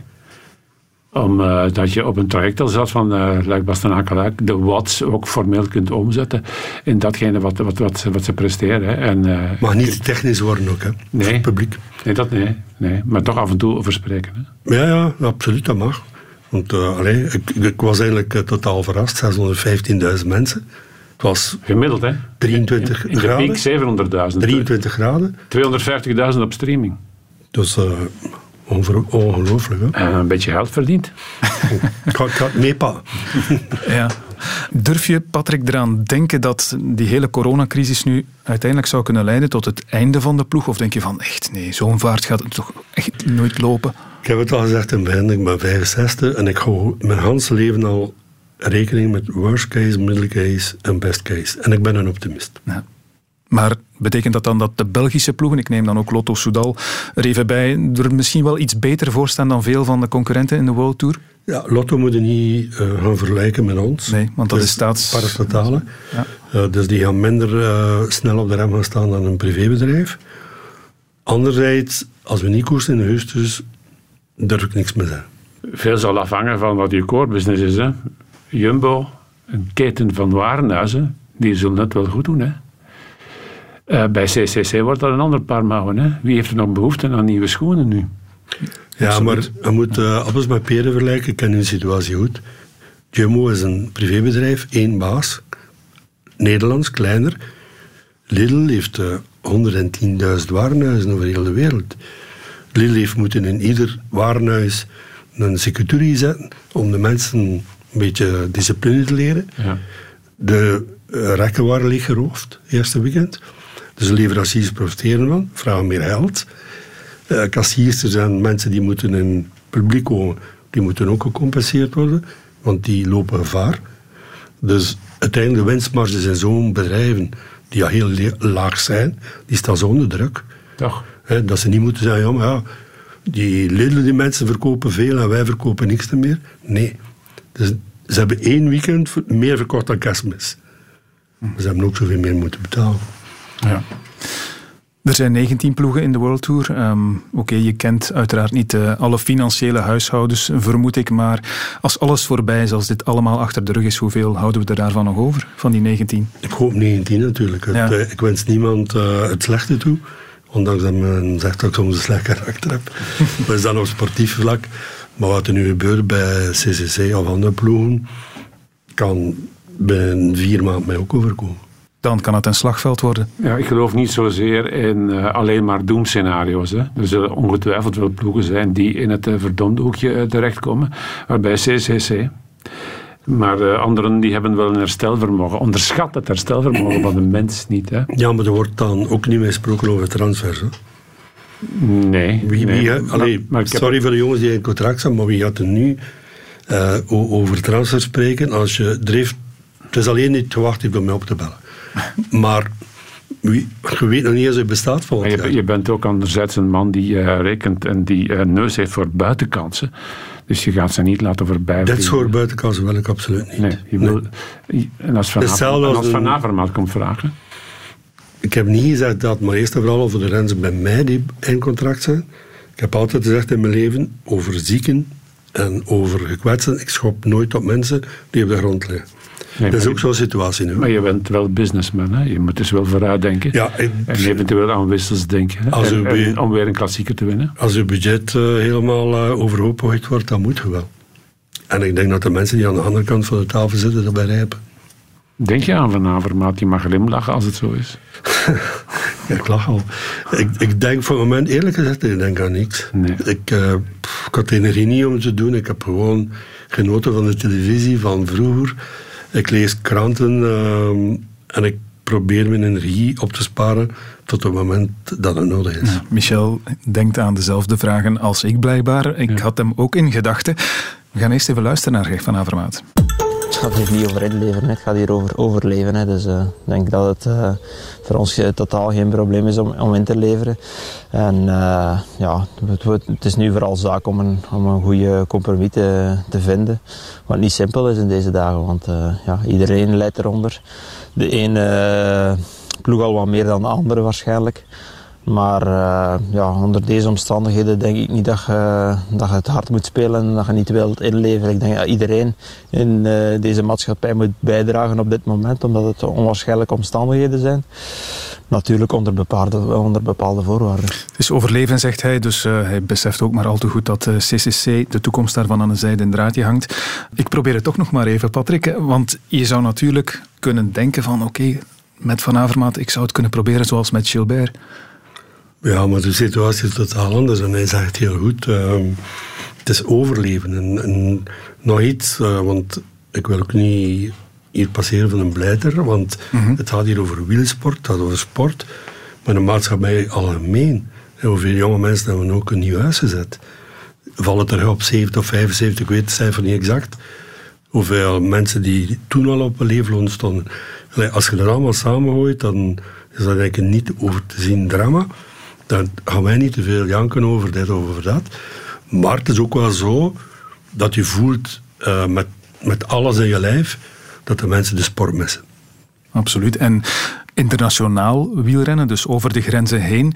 Omdat dat je op een traject al zat van uh, Luik Bastenaken Luik, de watts ook formeel kunt omzetten in datgene wat, wat, wat, wat ze presteren. Hè. En, eh, Mag niet te technisch worden ook, hè? Nee. Voor het publiek. nee, dat nee, nee. Maar toch af en toe over spreken. Hè. Ja, ja, absoluut, dat mag. Want uh, allee, ik, ik, was eigenlijk uh, totaal verrast, 615.000 mensen. Het was Gemiddeld, hè? 23 in, in graden. de piek 700.000. 23 graden. 250.000 op streaming. Dus uh, ongelooflijk, hè? En een beetje geld verdiend. ik ga, ik ja. Durf je, Patrick, eraan denken dat die hele coronacrisis nu uiteindelijk zou kunnen leiden tot het einde van de ploeg? Of denk je van, echt nee, zo'n vaart gaat het toch echt nooit lopen? Ik heb het al gezegd in het begin, ik ben 65 en ik hou mijn hele leven al rekening met worst case, middle case en best case. En ik ben een optimist. Ja. Maar betekent dat dan dat de Belgische ploegen, ik neem dan ook Lotto Soudal er even bij, er misschien wel iets beter voor staan dan veel van de concurrenten in de World Tour? Ja, Lotto moet je niet uh, gaan vergelijken met ons. Nee, want dat is staats... Parastatale. Ja. Uh, dus die gaan minder uh, snel op de rem gaan staan dan een privébedrijf. Anderzijds, als we niet koersen in de Augustus, durf ik niks meer zeggen. Veel zal afhangen van wat je core business is. Hè. Jumbo, een keten van warenhuizen, die zullen het wel goed doen. Hè. Uh, bij CCC wordt dat een ander paar mouwen. Hè. Wie heeft er nog behoefte aan nieuwe schoenen nu? Ja, Absoluut. maar je moet uh, appels met peren vergelijken. Ik ken hun situatie goed. Jumbo is een privébedrijf, één baas. Nederlands, kleiner. Lidl heeft uh, 110.000 warenhuizen over heel de wereld. Lidl heeft moeten in ieder warenhuis een security zetten om de mensen een beetje discipline te leren. Ja. De uh, rekken waren leeggeroofd, eerste weekend. Dus de leveranciers profiteren van, vragen meer geld. Uh, kassiers, er zijn mensen die moeten in het publiek komen, die moeten ook gecompenseerd worden, want die lopen gevaar. Dus uiteindelijk de winstmarges in zo'n bedrijven, die al heel laag zijn, die staan zo onder druk. Toch? He, dat ze niet moeten zeggen, ja, maar ja, die Lidl, die mensen verkopen veel en wij verkopen niks meer. Nee. Dus ze hebben één weekend meer verkocht dan kerstmis. Hm. Ze hebben ook zoveel meer moeten betalen. Ja. Er zijn 19 ploegen in de World Tour. Ehm, oké, je kent uiteraard niet uh, alle financiële huishoudens, vermoed ik. Maar als alles voorbij is, als dit allemaal achter de rug is, hoeveel houden we er daarvan nog over, van die 19? Ik hoop 19 natuurlijk. Het, eh, ik wens niemand eh, het slechte toe. Ondanks dat men zegt dat ik soms een slecht karakter heb. maar is dan op sportief vlak. Maar wat er nu gebeurt bij CCC of andere ploegen, kan binnen vier maanden mij ook overkomen. Dan kan het een slagveld worden. Ja, ik geloof niet zozeer in eh, alleen maar doemscenario's. Hè. Er zullen ongetwijfeld wel ploegen zijn die in het uh, verdomde hoekje uh, terechtkomen, waarbij CCC. Maar uh, anderen die hebben wel een herstelvermogen. Onderschat het herstelvermogen van de mens niet. Hè. Ja, maar er wordt dan ook niet meer gesproken over transfers. Hè? Nee. Wie, nee. wie, maar, allee, maar sorry heb... voor de jongens die in contract staan, maar wie gaat er nu uh, over transfers spreken als je dreef... Het is alleen niet gewacht heeft om mij op te bellen. Maar wie, je weet nog niet eens het bestaat je, jaar. je bent ook anderzijds een man die uh, rekent en die uh, neus heeft voor buitenkansen. Dus je gaat ze niet laten voorbij. Dat soort buitenkansen wil ik absoluut niet. Nee, je wil, nee. En als Van, als Van Avermaat komt vragen. Ik heb niet gezegd dat, maar eerst en vooral over de renzen bij mij die in contract zijn. Ik heb altijd gezegd in mijn leven over zieken en over gekwetsten. Ik schop nooit op mensen die op de grond liggen. Nee, dat is ook zo'n situatie nu. Maar je bent wel businessman, hè? je moet dus wel vooruit denken. Ja, ik, en eventueel aan wissels denken. Hè? Als en, en, om weer een klassieker te winnen. Als uw budget uh, helemaal uh, overhoop gegooid wordt, dan moet je wel. En ik denk dat de mensen die aan de andere kant van de tafel zitten, dat begrijpen. Denk je aan Van Avermaat, die mag glimlachen als het zo is? ja, ik lach al. Ik, ik denk voor het moment, eerlijk gezegd, ik denk aan niks. Nee. Ik, uh, pff, ik had de energie niet om het te doen. Ik heb gewoon genoten van de televisie van vroeger. Ik lees kranten uh, en ik probeer mijn energie op te sparen tot het moment dat het nodig is. Michel denkt aan dezelfde vragen als ik blijkbaar. Ik ja. had hem ook in gedachten. We gaan eerst even luisteren naar Gert van Avermaat. Het gaat hier niet over inleveren, het gaat hier over overleven. Hè. Dus uh, ik denk dat het uh, voor ons totaal geen probleem is om, om in te leveren. En uh, ja, het, het, is nu vooral zaak om een, om een goede compromis te, te, vinden. Wat niet simpel is in deze dagen, want ja, iedereen leidt eronder. De ene ploeg al wat meer dan de andere waarschijnlijk. Maar uh, ja, onder deze omstandigheden denk ik niet dat je, dat je het hard moet spelen en dat je niet wilt inleveren. Ik denk dat iedereen in uh, deze maatschappij moet bijdragen op dit moment, omdat het onwaarschijnlijke omstandigheden zijn. Natuurlijk onder bepaalde, onder bepaalde voorwaarden. Het is overleven, zegt hij, dus uh, hij beseft ook maar al te goed dat CCC, de toekomst daarvan aan een zijde in draadje hangt. Ik probeer het toch nog maar even, Patrick, want je zou natuurlijk kunnen denken van oké, met Van Avermaat, ik zou het kunnen proberen zoals met Gilbert. Ja, maar de situatie is totaal anders en hij zegt heel goed. Uh, het is overleven. En, en nog iets, uh, want ik wil ook niet hier passeren van een blijter, want mm-hmm. het gaat hier over wielsport, het gaat over sport, maar de maatschappij algemeen. En hoeveel jonge mensen hebben ook een nieuw huis gezet? Vallen terug op 70 of 75, ik weet het cijfer niet exact. Hoeveel mensen die toen al op een leefloon stonden. Als je dat allemaal samengooit, dan is dat eigenlijk een niet over te zien drama dan gaan wij niet te veel janken over dit of over dat. Maar het is ook wel zo dat je voelt uh, met, met alles in je lijf dat de mensen de sport missen. Absoluut. En internationaal wielrennen, dus over de grenzen heen.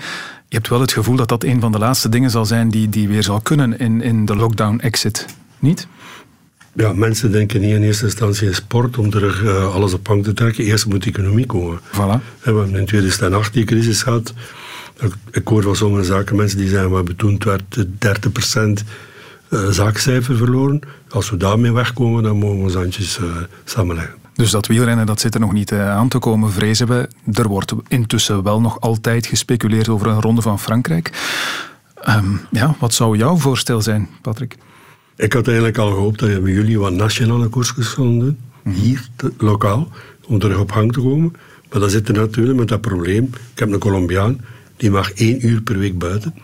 Je hebt wel het gevoel dat dat een van de laatste dingen zal zijn die, die weer zal kunnen in, in de lockdown-exit. Niet? Ja, mensen denken niet in eerste instantie in sport om terug uh, alles op hang te trekken. Eerst moet de economie komen. Voilà. We hebben in 2008 die crisis gehad. Ik hoor van sommige zaken mensen die zeggen, we hebben toen 30% zaakcijfer verloren. Als we daarmee wegkomen, dan mogen we ons handjes uh, samenleggen. Dus dat wielrennen, dat zit er nog niet uh, aan te komen, vrezen we. Er wordt intussen wel nog altijd gespeculeerd over een ronde van Frankrijk. Um, ja, wat zou jouw voorstel zijn, Patrick? Ik had eigenlijk al gehoopt dat je bij jullie wat nationale koersjes kon doen. Mm-hmm. Hier, te, lokaal, om terug op hang te komen. Maar dan zit er natuurlijk met dat probleem. Ik heb een Colombiaan, die mag één uur per week buiten.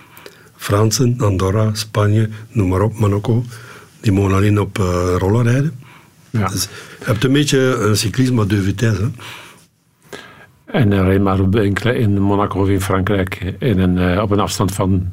Fransen, Andorra, Spanje, noem maar op, Marokko, die mogen alleen op uh, rollen rijden. Ja. Dus je hebt een beetje een cyclisme de vitesse. Hè? En alleen maar in Monaco of in Frankrijk in een, uh, op een afstand van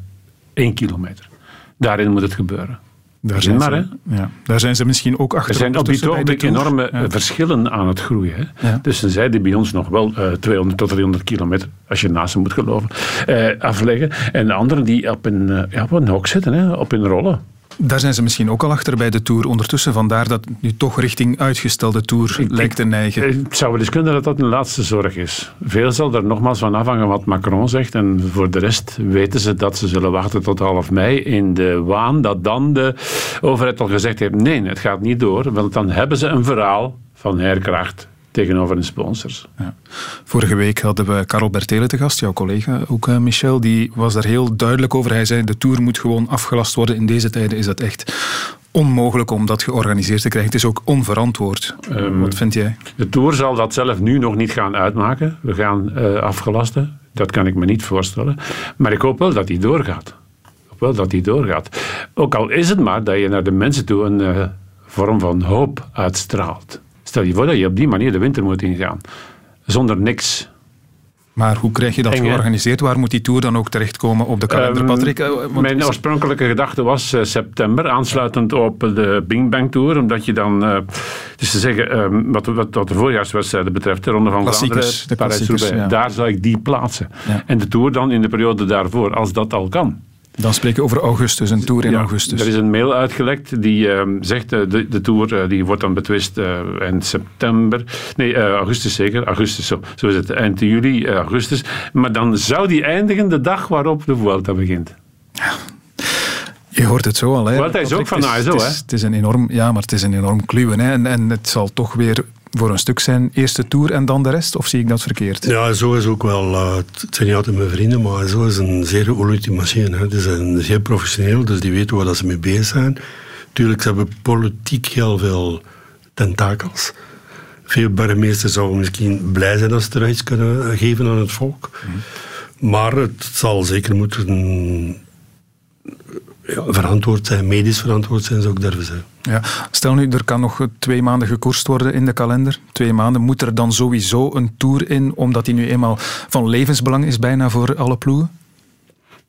één kilometer. Daarin moet het gebeuren. Daar zijn, maar, ze, ja. Daar zijn ze misschien ook achter. Er zijn op enorme ja. verschillen aan het groeien. Ja. Dus zij die bij ons nog wel uh, 200 tot 300 kilometer, als je naast ze moet geloven, uh, afleggen. En de anderen die op een, ja, op een hok zitten, hè? op een rollen. Daar zijn ze misschien ook al achter bij de Tour ondertussen. Vandaar dat nu toch richting uitgestelde Tour ik, lijkt te neigen. Het zou wel eens kunnen dat dat een laatste zorg is. Veel zal er nogmaals van afhangen wat Macron zegt. En voor de rest weten ze dat ze zullen wachten tot half mei. In de waan dat dan de overheid al gezegd heeft: nee, het gaat niet door. Want dan hebben ze een verhaal van herkracht tegenover hun sponsors. Ja. Vorige week hadden we Karel Bertele te gast, jouw collega ook, uh, Michel. Die was daar heel duidelijk over. Hij zei, de Tour moet gewoon afgelast worden. In deze tijden is dat echt onmogelijk om dat georganiseerd te krijgen. Het is ook onverantwoord. Um, Wat vind jij? De Tour zal dat zelf nu nog niet gaan uitmaken. We gaan uh, afgelasten. Dat kan ik me niet voorstellen. Maar ik hoop wel dat die doorgaat. Ik hoop wel dat die doorgaat. Ook al is het maar dat je naar de mensen toe een uh, vorm van hoop uitstraalt. Stel je voor dat je op die manier de winter moet ingaan. Zonder niks. Maar hoe krijg je dat georganiseerd? Waar moet die tour dan ook terechtkomen op de kalender, um, Patrick? Want mijn oorspronkelijke gedachte was uh, september, aansluitend op de Bing Bang Tour. Omdat je dan, uh, dus te zeggen, um, wat, wat, wat, de voorjaarswedstrijden betreft, de Ronde van Vlaanderen, Parijs-Roubaix, ja. daar zou ik die plaatsen. Ja. En de tour dan in de periode daarvoor, als dat al kan. Dan spreken we over augustus, een tour in ja, augustus. Er is een mail uitgelekt die uh, zegt, uh, de, de tour uh, die wordt dan betwist in september. Nee, augustus zeker. Augustus, zo, zo is het. Eind juli, augustus. Maar dan zou die eindigen de dag waarop de Vuelta begint. Ja. Je hoort het zo al. Hè. Vuelta is ook van ASO, hè? Het is een enorm, ja, maar het is een enorm kluwen. Hè. En, en het zal toch weer voor een stuk zijn eerste tour en dan de rest? Of zie ik dat verkeerd? Ja, zo is ook wel. Uh, het zijn niet altijd mijn vrienden, maar zo is een zeer geoliede machine. Hè. Ze zijn zeer professioneel, dus die weten waar ze mee bezig zijn. Tuurlijk, ze hebben politiek heel veel tentakels. Veel burgemeesters zouden misschien blij zijn als ze eruit kunnen geven aan het volk. Mm. Maar het zal zeker moeten ja, verantwoord zijn, medisch verantwoord zijn, zou ik durven zeggen. Ja. Stel nu, er kan nog twee maanden gekoerst worden in de kalender. Twee maanden. Moet er dan sowieso een tour in, omdat die nu eenmaal van levensbelang is bijna voor alle ploegen?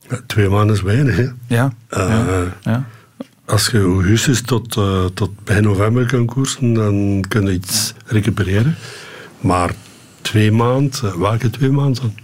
Ja, twee maanden is weinig, hè? Ja. Uh, ja. Als je augustus tot, uh, tot begin november kan koersen, dan kun je iets recupereren. Maar twee maanden, welke twee maanden?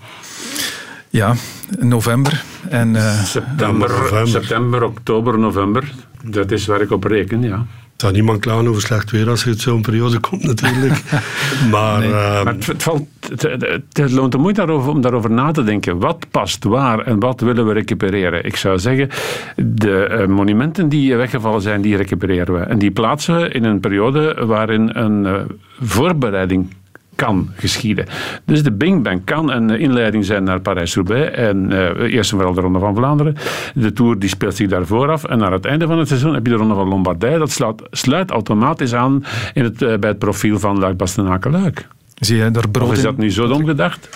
Ja, november. En, uh, september, november. september, oktober, november. Dat is waar ik op reken, ja. zou niemand klagen over slecht weer als je het zo'n periode komt, natuurlijk. maar, nee. uh, maar het, het, valt, het, het, loont de moeite daarover, om daarover na te denken. Wat past waar en wat willen we recupereren? Ik zou zeggen, de uh, monumenten die weggevallen zijn, die recupereren we. En die plaatsen we in een periode waarin een uh, voorbereiding kan geschieden. Dus de Bing Bang kan een inleiding zijn naar Parijs-Roubaix en uh, eerst en vooral de Ronde van Vlaanderen. De Tour die speelt zich daarvoor af en naar het einde van het seizoen heb je de Ronde van Lombardije. Dat sluit, sluit automatisch aan in het, uh, bij het profiel van Luik Bastenaken-Luik. Zie je daar brood Of is dat nu zo omgedacht?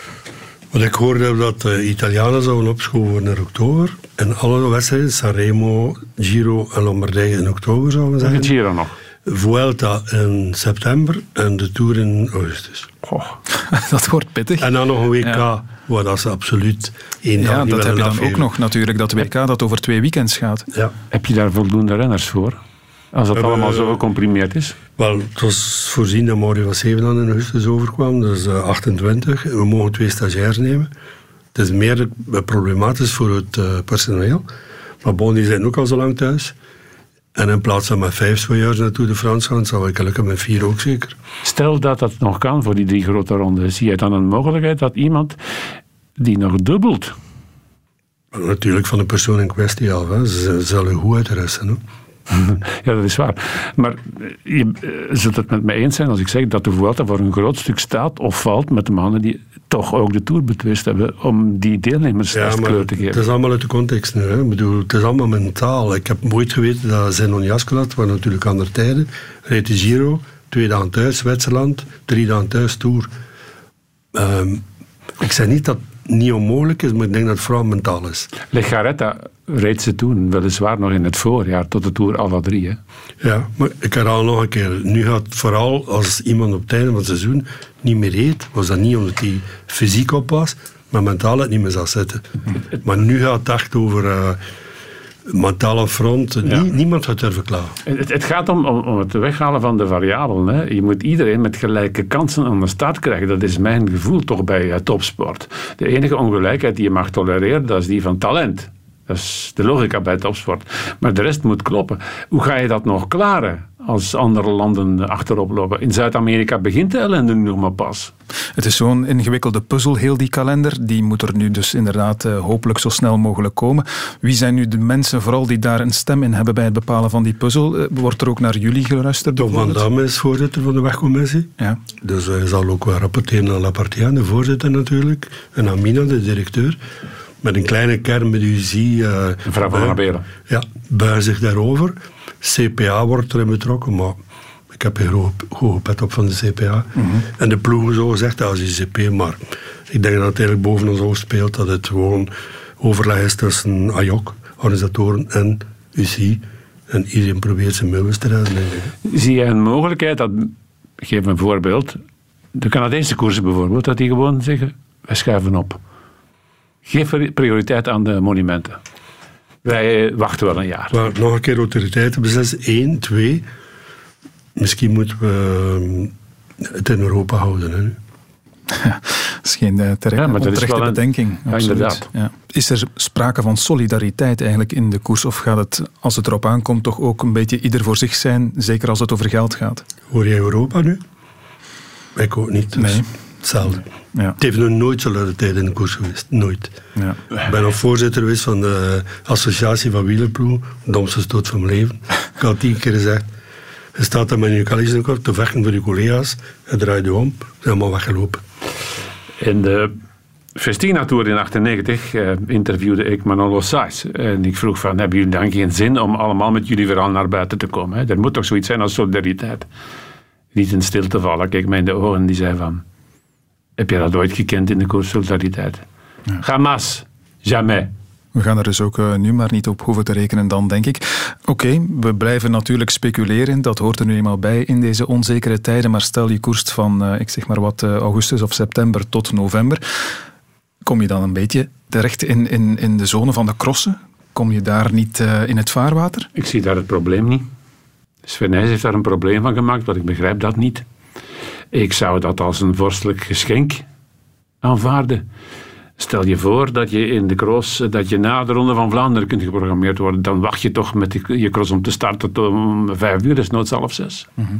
Wat ik hoorde dat de Italianen zouden opschoven naar oktober. En alle wedstrijden, Sanremo, Giro en Lombardije in oktober zouden zijn. En Giro nog. Vuelta in september en de Tour in augustus. Oh, dat wordt pittig. En dan nog een WK, ja. waar dat ze absoluut één ja, dat heb je dan ook nog natuurlijk, dat WK dat over twee weekends gaat. Ja. Heb je daar voldoende renners voor? Als dat uh, allemaal zo gecomprimeerd is? Wel, het was voorzien dat Mario van Zevenland in augustus overkwam, dus uh, 28. We mogen twee stagiairs nemen. Het is meer problematisch voor het uh, personeel. Maar bon, die zijn ook al zo lang thuis. En in plaats van met vijf jaar naartoe de Frans gaan, zou ik gelukkig met vier ook zeker. Stel dat dat nog kan voor die drie grote ronden. Zie je dan een mogelijkheid dat iemand die nog dubbelt? Natuurlijk van de persoon in kwestie af. Hè. Ze zullen goed uitresten. Hè. Ja, dat is waar. Maar je zult het met mij eens zijn als ik zeg dat de Vuelta voor een groot stuk staat of valt met de mannen die toch ook de Tour betwist hebben om die deelnemers ja, kleur te geven. Het is allemaal uit de context nu. Hè. Ik bedoel, het is allemaal mentaal. Ik heb nooit geweten dat Zenon Jaskelat, waar natuurlijk andere tijden, reed de Giro, twee dagen thuis, Zwitserland, drie dagen thuis, Tour. Um, ik zeg niet dat het niet onmogelijk is, maar ik denk dat het vooral mentaal is. Legaretta reed ze toen, weliswaar nog in het voorjaar, tot de Tour alle drie. Hè? Ja, maar ik herhaal nog een keer. Nu gaat vooral als iemand op het einde van het seizoen niet meer reed, was dat niet omdat hij fysiek op was, maar mentaal het niet meer zou zitten. Maar nu gaat het echt over uh, mentale front, niemand gaat durven klagen. Het, het gaat om, om, om, het weghalen van de variabelen. Hè. Je moet iedereen met gelijke kansen aan de start krijgen. Dat is mijn gevoel toch bij uh, topsport. De enige ongelijkheid die je mag tolereren, dat is die van talent. Dat is de logica bij topsport. Maar de rest moet kloppen. Hoe ga je dat nog klaren als andere landen achterop lopen? In Zuid-Amerika begint de ellende nu nog maar pas. Het is zo'n ingewikkelde puzzel, heel die kalender. Die moet er nu dus inderdaad uh, hopelijk zo snel mogelijk komen. Wie zijn nu de mensen vooral die daar een stem in hebben bij het bepalen van die puzzel? Uh, wordt er ook naar jullie geluisterd? Tom van Damme is voorzitter van de wegcommissie. Ja. Dus hij zal ook wel rapporteren aan Lapartien, de voorzitter natuurlijk. En aan Mina, de directeur met een kleine kern met. Uh, Mevrouw van Arbelen. Ja, buigen zich daarover. CPA wordt erin betrokken, maar ik heb een hoge pet op van de CPA. Mhm. En de ploegen zo gezegd als ICP, maar ik denk dat het eigenlijk boven ons hoofd speelt dat het gewoon overleg is tussen AJOC, organisatoren en UCI. En iedereen probeert zijn meubels te redden. Zie je een mogelijkheid dat, geef een voorbeeld, de Canadese koersen bijvoorbeeld, dat die gewoon zeggen, wij schuiven op. Geef prioriteit aan de monumenten. Wij wachten wel een jaar. Maar nog een keer autoriteiten beslissen. Eén, twee. Misschien moeten we eh, het in Europa houden. Hè? dat is geen uh, terecht, ja, onterechte bedenking. Ja, inderdaad. Ja. Is er sprake van solidariteit eigenlijk in de koers? Of gaat het, als het erop aankomt, toch ook een beetje ieder voor zich zijn? Zeker als het over geld gaat. Hoor jij Europa nu? Ik ook niet. Dus nee. Hetzelfde. Ja. Het heeft nog nooit solidariteit in de koers geweest. Nooit. Ja. Ik ben nog voorzitter geweest van de associatie van wielerploeg. Domste stoot van mijn leven. Ik had tien keer gezegd. Je staat daar met je kalies te vechten voor je collega's. Je draait je om. Ze zijn allemaal weggelopen. In de Festina Tour in 1998 eh, interviewde ik Manolo Saiz. En ik vroeg van, hebben jullie dan geen zin om allemaal met jullie verhaal naar buiten te komen? Hè? Er moet toch zoiets zijn als solidariteit? Niet in stilte vallen. Kijk mij in de ogen die zei van... Heb je dat ooit gekend in de koers solidariteit? Ja. Hamas, jamais. We gaan er dus ook uh, nu maar niet op hoeven te rekenen dan, denk ik. Oké, we blijven natuurlijk speculeren. Dat hoort er nu eenmaal bij in deze onzekere tijden. Maar stel je koerst van, uh, ik zeg maar wat, uh, augustus of september tot november. Kom je dan een beetje terecht in, in, in de zone van de crossen? Kom je daar niet in het vaarwater? Ik zie daar het probleem niet. Sven heeft daar een probleem van gemaakt, want ik begrijp dat niet. Ik zou dat als een vorstelijk geschenk aanvaarden. Stel je voor dat je in de cross, dat je na de Ronde van Vlaanderen kunt geprogrammeerd worden. Dan wacht je toch met je cross om te starten tot om vijf uur, dus nooit half zes. Mhm.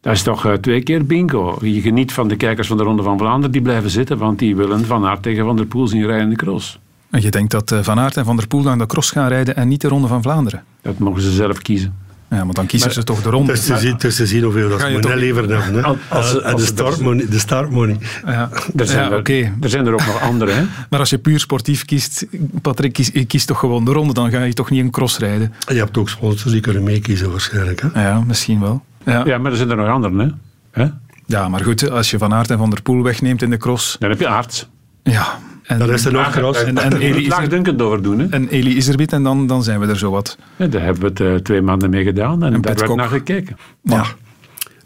Dat is toch uh, twee keer bingo. Je geniet van de kijkers van de Ronde van Vlaanderen, die blijven zitten, want die willen Van Aert tegen Van der Poel zien rijden in de cross. En je denkt dat Van Aert en Van der Poel aan de cross gaan rijden en niet de Ronde van Vlaanderen? Dat mogen ze zelf kiezen. Ja, maar dan kiezen ze toch de ronde. Het is te, zien, te zien hoeveel dat ze net leveren hebben. Hè? Als, als, de, startmoney, de startmoney. Ja, er, zijn ja, er, er zijn er ook nog andere. Hè? Maar als je puur sportief kiest, Patrick, kies, je kiest toch gewoon de ronde, dan ga je toch niet een cross rijden? Je hebt ook sponsors die kunnen meekiezen waarschijnlijk. Hè? Ja, misschien wel. Ja. ja, maar er zijn er nog anderen. Hè? Ja, maar goed, als je Van Aert en Van der Poel wegneemt in de cross... Dan heb je Aarts. Ja, en, dat is er nog gras. En, en, Eli laagdunkend over doen. Hè? En Eli Iserbiet en dan, dan zijn we er zo wat. Ja, daar hebben we het uh, twee maanden mee gedaan en, en daar werd naar gekeken. Ja,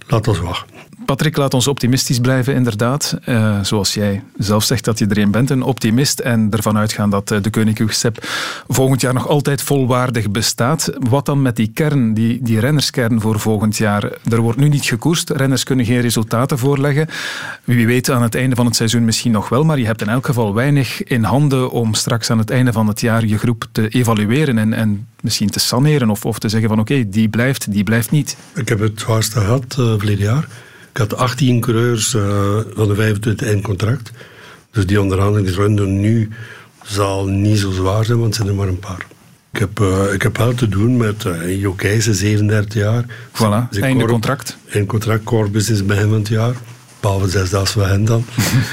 laat ons wachten. Patrick, laat ons optimistisch blijven, inderdaad. Uh, zoals jij zelf zegt dat je erin bent, een optimist. En ervan uitgaan dat uh, de Koninklijke volgend jaar nog altijd volwaardig bestaat. Wat dan met die kern, die, die rennerskern voor volgend jaar? Er wordt nu niet gekoerst, renners kunnen geen resultaten voorleggen. Wie weet aan het einde van het seizoen misschien nog wel, maar je hebt in elk geval weinig in handen om straks aan het einde van het jaar je groep te evalueren en, en misschien te saneren of, of te zeggen van oké, die blijft, die blijft niet. Ik heb het zwaarste gehad uh, verleden jaar. Ik had 18 coureurs uh, van de 25 eindcontract. Dus die onderhandelingsronde nu zal niet zo zwaar zijn, want het zijn er maar een paar. Ik heb, uh, ik heb wel te doen met uh, Jo 37 jaar. Voilà, dus einde contract. Is bij hem het jaar. Behalve zesdaals van hen dan.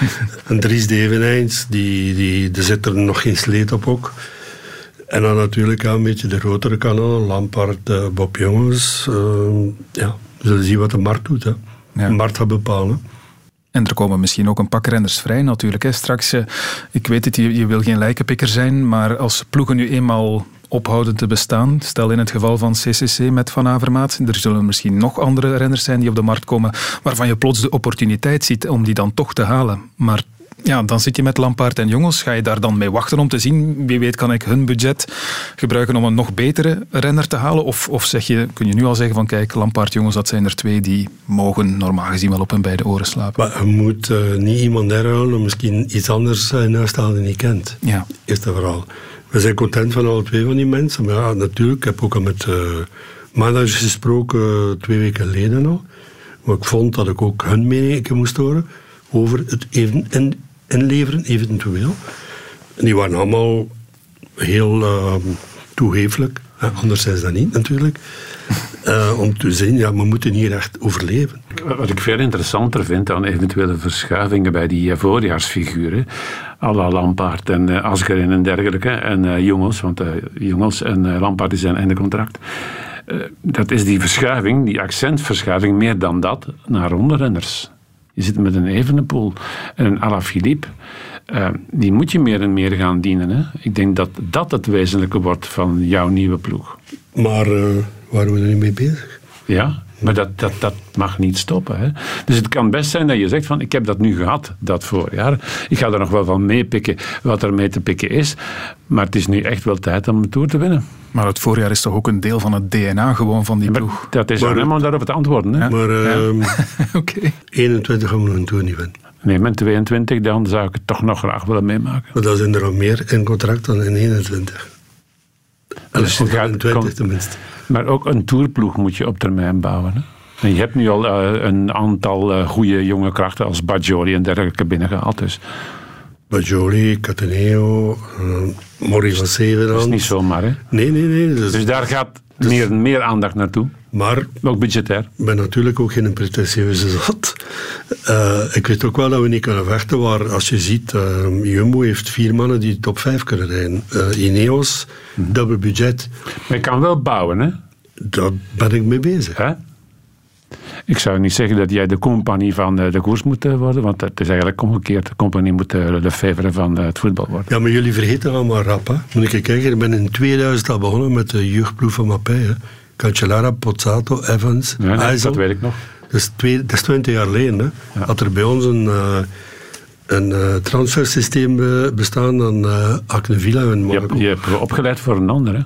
en Dries Deveneins, die, die, die zit er nog geen sleet op ook. En dan natuurlijk een beetje de grotere kanaal, Lampard, Bob Jongens. ja, we zullen zien wat de markt doet. Hè ja. markt gaat bepalen. En er komen misschien ook een pak renners vrij natuurlijk. Hè. Straks, eh, ik weet het, je, je wil geen lijkenpikker zijn, maar als ploegen nu eenmaal ophouden te bestaan, stel in het geval van CCC met Van Avermaat, er zullen misschien nog andere renners zijn die op de markt komen waarvan je plots de opportuniteit ziet om die dan toch te halen. Maar Ja, dan zit je met Lampaard en Jongens. Ga je daar dan mee wachten om te zien? Wie weet kan ik hun budget gebruiken om een nog betere renner te halen? Of, of zeg je, kun je nu al zeggen van kijk, Lampaard, Jongens, dat zijn er twee die mogen normaal gezien wel op hun beide oren slapen. Maar je moet uh, niet iemand herhalen, misschien iets anders uh, naast halen die je niet kent. Ja. Eerste verhaal. We zijn content van alle twee van die mensen. Maar ja, natuurlijk, ik heb ook al met uh, managers gesproken twee weken geleden al. Maar ik vond dat ik ook hun mening moest horen over het even in, inleveren, eventueel. En die waren allemaal heel uh, toegeeflijk. Anders is dat niet, natuurlijk. Uh, om te zien, ja, we moeten hier echt overleven. Wat ik veel interessanter vind dan eventuele verschuivingen bij die voorjaarsfiguren, à la Lampaard en uh, Asgerin en dergelijke, en uh, Jongens, want Jongens en Lampaard zijn einde contract. dat is die verschuiving, die accentverschuiving, meer dan dat, naar rondrenners. Je zit met een Evenepoel en een Alaphilippe. Uh, die moet je meer en meer gaan dienen. Hè? Ik denk dat dat het wezenlijke wordt van jouw nieuwe ploeg. Maar uh, waren we er niet mee bezig? Ja, maar dat, dat, dat mag niet stoppen. Hè? Dus het kan best zijn dat je zegt van ik heb dat nu gehad, dat voorjaar. Ik ga er nog wel van meepikken wat er mee te pikken is. Maar het is nu echt wel tijd om een Tour te winnen. Maar het voorjaar is toch ook een deel van het DNA gewoon van die ploeg? Dat is maar, om daarop te antwoorden. Hè? Maar uh, ja. okay. 21 gaan we een Tour niet winnen. Nee, met 22 dan zou ik het toch nog graag willen meemaken. Maar dan zijn er al meer in contract dan in 21. Dus of 21 tenminste. Maar ook een tourploeg moet je op termijn bouwen. Hè? En je hebt nu al uh, een aantal uh, goede jonge krachten als Bajoli en dergelijke binnengehaald. Dus. Bajoli, Cataneo, uh, Maurice van Severand. Dat is niet zomaar, hè? Nee, nee, nee. Dus, dus daar gaat dus, meer, meer aandacht naartoe. Maar ook budgetair. Ik ben natuurlijk ook geen pretentieuze zat. Uh, ik weet ook wel dat we niet kunnen vechten. Waar, als je ziet, uh, Jumbo heeft vier mannen die top 5 kunnen rijden. Uh, Ineos, mm -hmm. dubbel budget. Maar je kan wel bouwen, hè? Daar ben ik mee bezig. Hè? Ik zou niet zeggen dat jij de compagnie van de koers moet worden, want het is eigenlijk omgekeerd. De compagnie moet de favre van het voetbal worden. Ja, maar jullie vergeten allemaal rap. Hè? Moet ik kijken, ik ben in 2000 al begonnen met de jeugdploeg van Mappé. Cancellara, Pozzato, Evans, ja, nee, Dat weet ik nog. Dat is, twee, dat is 20 jaar geleden. Hè. Ja. Had er bij ons een, uh, een uh, transfersysteem bestaan dan uh, Acnevilla en Monaco. Je, hebt, je hebt opgeleid voor een ander, hè?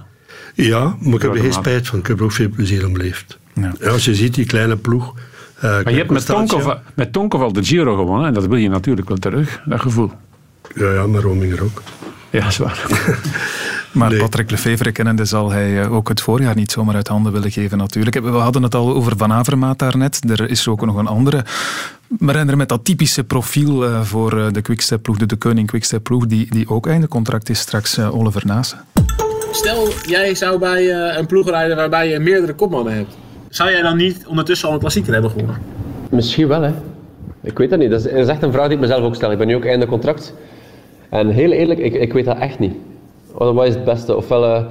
Ja, maar ik heb er geen spijt van. Ik heb er ook veel plezier om beleefd. Ja. Als je ziet, die kleine ploeg... maar je hebt met Tonkov, met Tonkov al de Giro gewonnen en dat wil je natuurlijk wel terug, dat gevoel. Ja, ja, maar Rominger ook. Ja, zwaar. Maar nee. Patrick Lefevre kennende zal hij ook het voorjaar niet zomaar uit handen willen geven natuurlijk. We hadden het al over Van Avermaat daarnet. Er is ook nog een andere renner met dat typische profiel voor de Quickstep-ploeg, de, de Koning Quickstep-ploeg, die, die ook einde contract is straks, Oliver Naassen. Stel, jij zou bij een ploeg rijden waarbij je meerdere kopmannen hebt. Zou jij dan niet ondertussen al een klassieker hebben gewonnen? Misschien wel, hè. Ik weet dat niet. Dat is echt een vraag die ik mezelf ook stel. Ik ben nu ook einde contract. En heel eerlijk, ik, ik weet dat echt niet. Wat is het beste? Ofwel uh,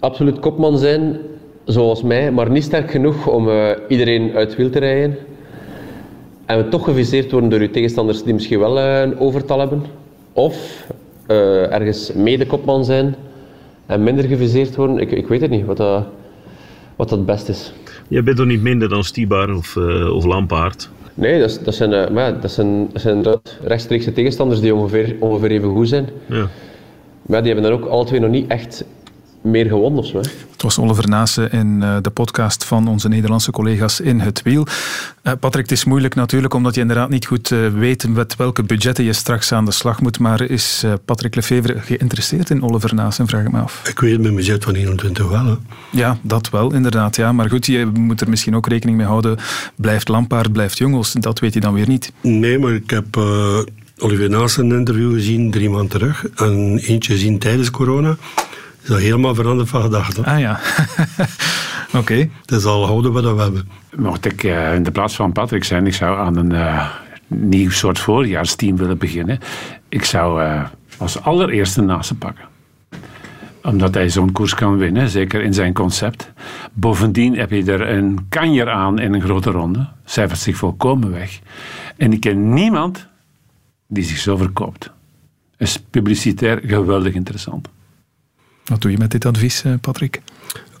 absoluut kopman zijn, zoals mij, maar niet sterk genoeg om uh, iedereen uit wiel te rijden. En we toch geviseerd worden door uw tegenstanders die misschien wel uh, een overtal hebben. Of ergens mede kopman zijn en minder geviseerd worden. Ik, ik weet het niet wat dat, wat dat het beste is. Jij bent toch niet minder dan Stibar of, of Lampaard? Nee, dat, dat, zijn, uh, maar ja, dat zijn, dat zijn rechtstreekse tegenstanders die ongeveer, ongeveer even goed zijn. Ja. Maar die hebben dan ook alle twee nog niet echt meer gewonnen of zo. Het was Oliver Naassen in de podcast van onze Nederlandse collega's in Het Wiel. Uh, Patrick, het is moeilijk natuurlijk omdat je inderdaad niet goed uh, weet met welke budgetten je straks aan de slag moet. Maar is Patrick Lefevre geïnteresseerd in Oliver Naassen, vraag ik me af. Ik weet mijn budget van 21 wel. Hè. Ja, dat wel, inderdaad. Ja. Maar goed, je moet er misschien ook rekening mee houden. Blijft Lampaard, blijft Jongels. Dat weet je dan weer niet. Nee, maar ik heb... Oliver Naassen een interview gezien drie maanden terug en eentje gezien tijdens corona. Is dat helemaal veranderd van gedachten. Ah ja, oké. Okay. Het is al houden wat we hebben. Mocht ik uh, in de plaats van Patrick zijn, ik zou aan een uh, nieuw soort voorjaarsteam willen beginnen. Ik zou uh, als allereerste Naassen pakken omdat hij zo'n koers kan winnen, zeker in zijn concept. Bovendien heb je er een kanjer aan in een grote ronde. Cijfert zich volkomen weg. En ik ken niemand die zich zo verkoopt. Is publicitair geweldig interessant. Wat doe je met dit advies, Patrick?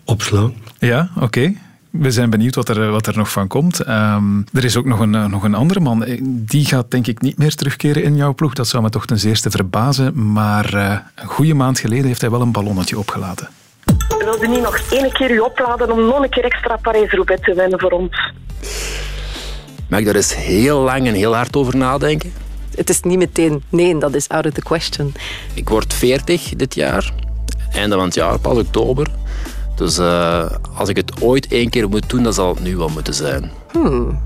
Opslaan. Ja, oké. Okay. We zijn benieuwd wat er, wat er nog van komt. Ehm, er is ook nog een, nog een andere man. Die gaat denk ik niet meer terugkeren in jouw ploeg. Dat zou me toch ten zeerste verbazen. Maar een goede maand geleden heeft hij wel een ballonnetje opgelaten. We wilden niet nog één keer u opladen om nog een keer extra Parijs-Roubaix te winnen voor ons. Mag ik daar eens heel lang en heel hard over nadenken? Het is niet meteen nee, dat is out of the question. Ik word 40 dit jaar. Einde van het jaar, pas oktober. Dus uh, als ik het ooit één keer moet doen, dan zal het nu wel moeten zijn. Hmm.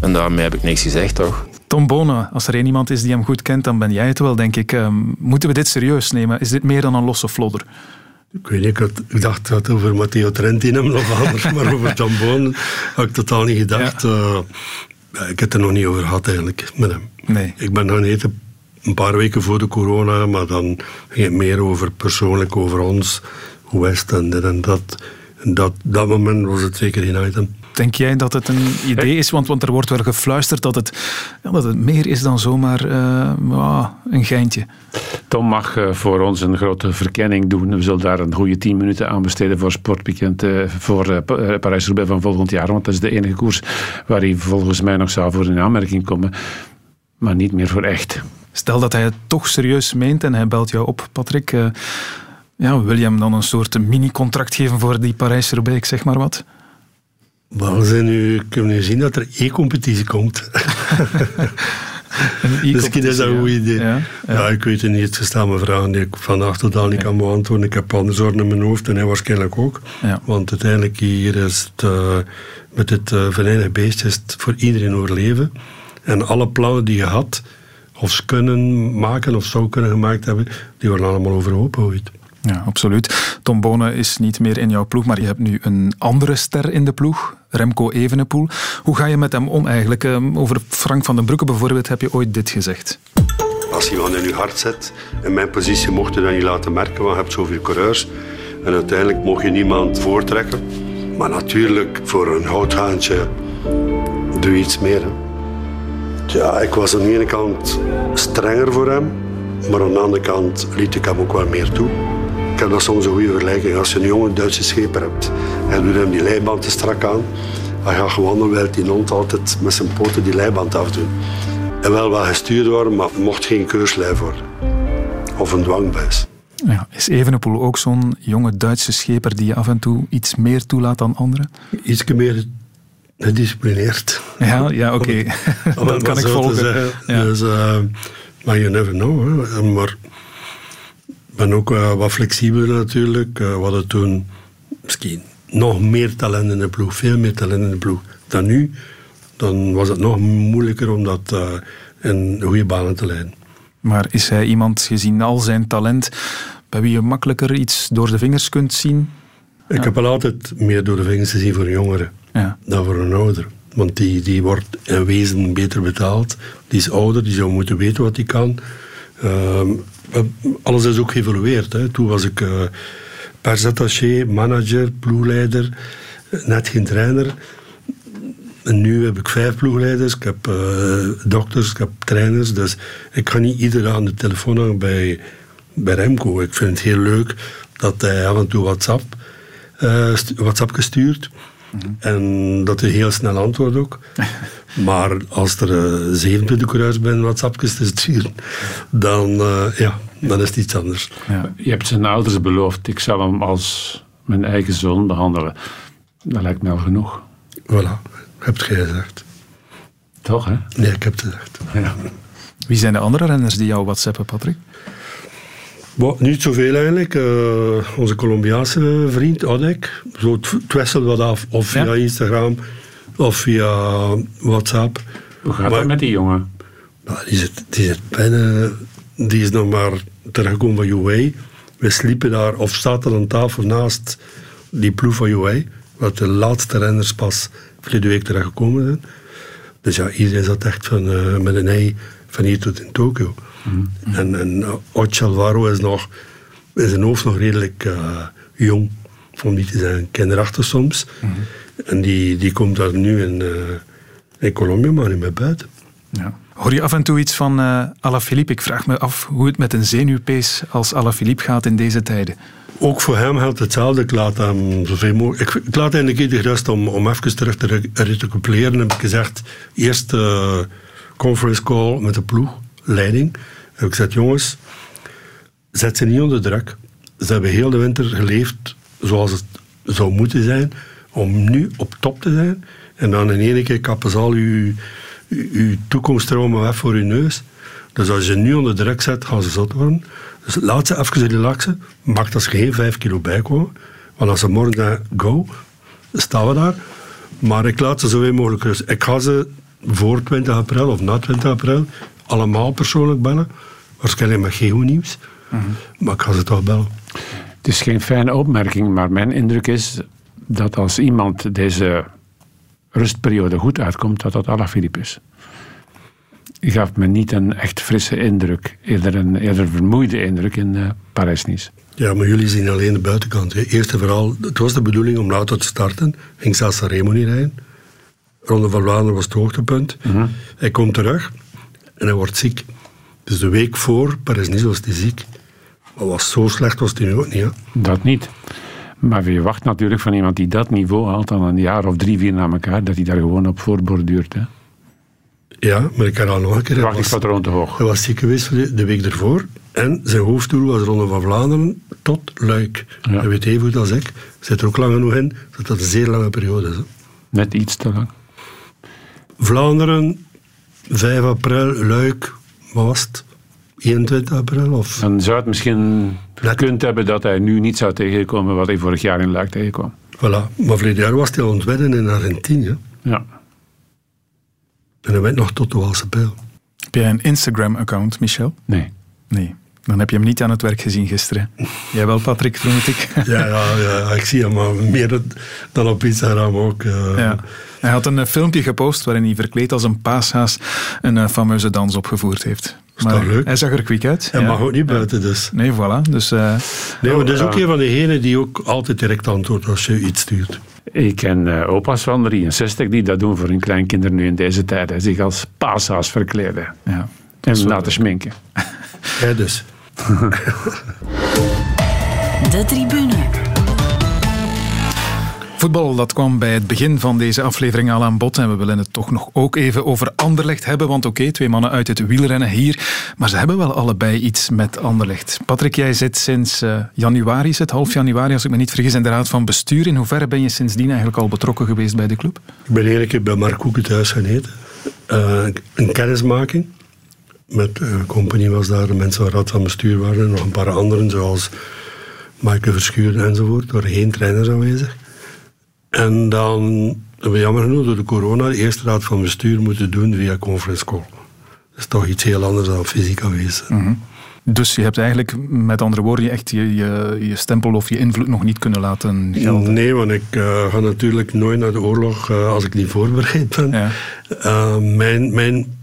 En daarmee heb ik niks gezegd, toch? Tom Bonen, als er één iemand is die hem goed kent, dan ben jij het wel, denk ik. Um, moeten we dit serieus nemen? Is dit meer dan een losse flodder? Ik weet niet, ik, had, ik dacht dat over Matteo Trentin nog anders, maar over Tom Bonen had ik totaal niet gedacht. Ja. Uh, ik heb het er nog niet over gehad eigenlijk met hem. Nee. Ik ben gaan eten een paar weken voor de corona, maar dan ging het meer over persoonlijk, over ons, hoe is het en dit en dat. En dat, dat moment was het zeker geen item. Denk jij dat het een idee is? Want, want er wordt wel gefluisterd dat het, ja, dat het meer is dan zomaar uh, een geintje. Tom mag uh, voor ons een grote verkenning doen. We zullen daar een goede tien minuten aan besteden voor Sportweekend uh, voor Parijs-Roubaix van volgend jaar. Want dat is de enige koers waar hij volgens mij nog zou voor in aanmerking komen. Maar niet meer voor echt. Stel dat hij het toch serieus meent en hij belt jou op, Patrick. ja, wil je hem dan een soort mini-contract geven voor die Parijs-Roubaix, zeg maar wat? Wel, zijn nu kunnen nu zien dat er e-competitie komt. Misschien is dat een goed idee. Ja, ja. ik weet het niet. Het staan me vragen die ik vandaag totaal niet kan beantwoorden. Ik heb andere zorgen in mijn hoofd en hij waarschijnlijk ook. Want uiteindelijk hier is het, uh, met dit uh, venijnig beest is het voor iedereen overleven. En alle plannen die je had, of ze kunnen maken of zou kunnen gemaakt hebben, die worden allemaal overhoop gegooid. Ja, absoluut. Tom Bonen is niet meer in jouw ploeg, maar je hebt nu een andere ster in de ploeg, Remco Evenepoel. Hoe ga je met hem om eigenlijk? Ehm, over Frank van den Broeke bijvoorbeeld heb je ooit dit gezegd. Als gewoon in je hart zet, in mijn positie mocht je dat niet laten merken, want je hebt zoveel coureurs. En uiteindelijk mocht je niemand voortrekken. Maar natuurlijk, voor een houthaantje doe je iets meer. Ja, ik was aan de ene kant strenger voor hem, maar aan de andere kant liet ik hem ook wel meer toe. Ik heb dat soms een goede vergelijking. Als je een jonge Duitse scheper hebt en doet hem die leiband te strak aan, hij gaat gewoon wil die hond altijd met zijn poten die leiband afdoen. En wel wel gestuurd worden, maar mocht geen keurslijf worden. Of een dwangbuis. Ja, is Evenepoel ook zo'n jonge Duitse scheper die je af en toe iets meer toelaat dan anderen? Iets meer gedisciplineerd. Ja, ja oké. Okay. dat kan ik volgen. Ja. Dus, uh, maar you never know. Hè. Maar ben ook uh, wat flexibeler natuurlijk. Uh, we hadden toen misschien nog meer talent in de ploeg, veel meer talent in de ploeg dan nu. Dan was het nog moeilijker om dat uh, in goede banen te leiden. Maar is hij iemand, gezien al zijn talent, bij wie je makkelijker iets door de vingers kunt zien? Ik ja. heb wel altijd meer door de vingers gezien voor een jongere ja. dan voor een ouder. Want die, die wordt in wezen beter betaald. Die is ouder, die zou moeten weten wat hij kan. Uh, alles is ook geëvolueerd. Hè. Toen was ik uh, persattaché, manager, ploegleider, net geen trainer. En nu heb ik vijf ploegleiders, ik heb uh, dokters, ik heb trainers. Dus ik ga niet iedere dag aan de telefoon hangen bij, bij Remco. Ik vind het heel leuk dat hij af en toe WhatsApp, WhatsApp gestuurd. -hmm. En dat hij heel snel antwoordt ook. maar als er uh, 27 coureurs bij een WhatsAppjes te sturen, dan, uh, ja, dan is het iets anders. Ja. Je hebt zijn ouders beloofd, ik zal hem als mijn eigen zoon behandelen. Dat lijkt me al genoeg. Voilà, hebt jij gezegd. Toch, hè? Nee, ik heb het gezegd. Ja. Wie zijn de andere renners die jou whatsappen, Patrick? Niet zoveel eigenlijk. Uh, onze Colombiaanse vriend, Adek. Zo, het wisselt wat af. Of via ja? Instagram, of via WhatsApp. Hoe gaat maar, het met die jongen? Nou, die, zit, die zit bijna... Die is nog maar teruggekomen van UA. We sliepen daar, of zaten aan tafel naast die ploeg van UA. Wat de laatste renners pas verleden week teruggekomen zijn. Dus ja, iedereen zat echt van, uh, met een ei van hier tot in Tokio. Mm -hmm. En, en uh, Ocho Alvaro is nog, in zijn hoofd nog redelijk uh, jong, om niet te zeggen kinderachtig soms. Mm -hmm. En die, die komt daar nu in, uh, in Colombia, maar niet meer buiten. Ja. Hoor je af en toe iets van uh, Alaphilippe? Ik vraag me af hoe het met een zenuwpees als Alaphilippe gaat in deze tijden. Ook voor hem geldt hetzelfde. Ik laat hem zoveel mogelijk... Ik, ik laat eigenlijk iedereen gerust om, om even terug te recupereren. Heb ik gezegd, eerst uh, conference call met de ploeg, leiding. Heb ik gezegd, jongens, zet ze niet onder druk. Ze hebben heel de winter geleefd zoals het zou moeten zijn, om nu op top te zijn. En dan in één keer kappen ze al uw, uw toekomststromen weg voor uw neus. Dus als je nu onder druk zet, gaan ze zot worden. Dus laat ze even relaxen. Mag dat ze geen 5 kilo bijkomen. Want als ze morgen zeggen, go, staan we daar. Maar ik laat ze zo weer mogelijk rust. Ik ga ze voor 20 april of na 20 april allemaal persoonlijk bellen. Waarschijnlijk met geen goed nieuws. Mhm. Maar ik ga ze toch bellen. Het is geen fijne opmerking, maar mijn indruk is dat als iemand deze rustperiode goed uitkomt, dat dat Alaphilippe is. Je gaf me niet een echt frisse indruk, eerder een eerder vermoeide indruk in uh, Parijs-Nice. Ja, maar jullie zien alleen de buitenkant. Hè. Eerst en vooral, het was de bedoeling om later te starten. Ging zelfs Remo niet rijden. Ronde van Vlaanderen was het hoogtepunt. Mhm. Hij komt terug en hij wordt ziek. Dus de week voor Parijs-Nice was hij ziek. Maar was zo slecht was hij nu ook niet. Hè? Dat niet. Maar je wacht natuurlijk van iemand die dat niveau haalt dan een jaar of drie, vier na elkaar, dat hij daar gewoon op voorborduurt. Hè? Ja, maar ik kan al nog een keer... Verwachtingspatroon te hoog. Hij was ziek geweest de week ervoor. En zijn hoofddoel was Ronde van Vlaanderen tot Luik. Ja. Hij weet even goed als ik. Zit er ook lang genoeg in dat dat een zeer lange periode is. Net iets te lang. Vlaanderen, 5 april, Luik, wat was het? 21 april? Of? Dan zou het misschien gekund hebben dat hij nu niet zou tegenkomen wat hij vorig jaar in Luik tegenkwam. Voilà. Maar verleden jaar was hij al ontwedden in Argentinië. Ja. En hij went nog tot de Walse Pijl. Heb jij een Instagram-account, Michel? Nee. Nee. Dan heb je hem niet aan het werk gezien gisteren. Jij wel, Patrick, vermoed ik. ja, ja, ja, ik zie hem maar meer dan op Instagram ook. Uh. Ja. Hij had een eh, filmpje gepost waarin hij verkleed als een paashaas een uh, fameuze dans opgevoerd heeft. Is maar leuk? Hij zag er quick uit. Hij mag ook niet buiten dus. Nee, voilà. Dus, uh, nee, maar dat is ook een van degenen die ook altijd direct antwoordt als je iets stuurt. Ik ken uh, opa's van 63 die dat doen voor hun kleinkinderen nu in deze tijd. Zich als paashaas verkleden. Ja, en laten schminken. Ja, dus. De tribune. Voetbal, dat kwam bij het begin van deze aflevering al aan bod. En we willen het toch nog ook even over Anderlecht hebben. Want oké, twee mannen uit het wielrennen hier. Maar ze hebben wel allebei iets met Anderlecht. Patrick, jij zit sinds uh, januari, het half januari, als ik me niet vergis, in de Raad van Bestuur. In hoeverre ben je sindsdien eigenlijk al betrokken geweest bij de club? Ik ben eigenlijk bij Mark Koeken thuis gaan eten. Uh, een kennismaking. Met de uh, compagnie was daar, de mensen van Raad van Bestuur waren. Nog een paar anderen, zoals Michael Verschuren enzovoort. Er waren geen trainers aanwezig. En dan hebben we jammer genoeg door de corona de eerste raad van bestuur moeten doen via conference call. Dat is toch iets heel anders dan fysiek aanwezig mm -hmm. Dus je hebt eigenlijk, met andere woorden, je echt je, je, je, stempel of je invloed nog niet kunnen laten gelden? Nee, want ik uh, ga natuurlijk nooit naar de oorlog uh, als ik niet voorbereid ben. Ja. Uh, mijn, mijn,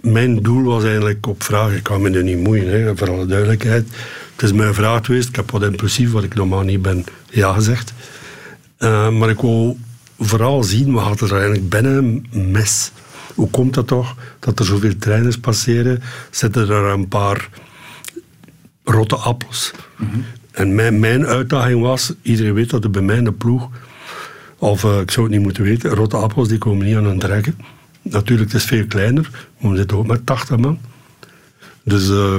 mijn doel was eigenlijk op vragen, ik kan me er niet moeien, hè, voor alle duidelijkheid. Het is mijn vraag geweest, ik heb wat impulsief, wat ik normaal niet ben, ja gezegd. Uh, maar ik wil vooral zien, wat gaat er eigenlijk binnen mis? Hoe komt dat toch dat er zoveel trainers passeren? Zitten er een paar rotte appels? Mm -hmm. En mijn, mijn uitdaging was, iedereen weet dat er bij mij in de ploeg, of uh, ik zou het niet moeten weten, rotte appels die komen niet aan hun trekken. Natuurlijk, het is veel kleiner, maar we zitten ook met 80 man. Dus uh,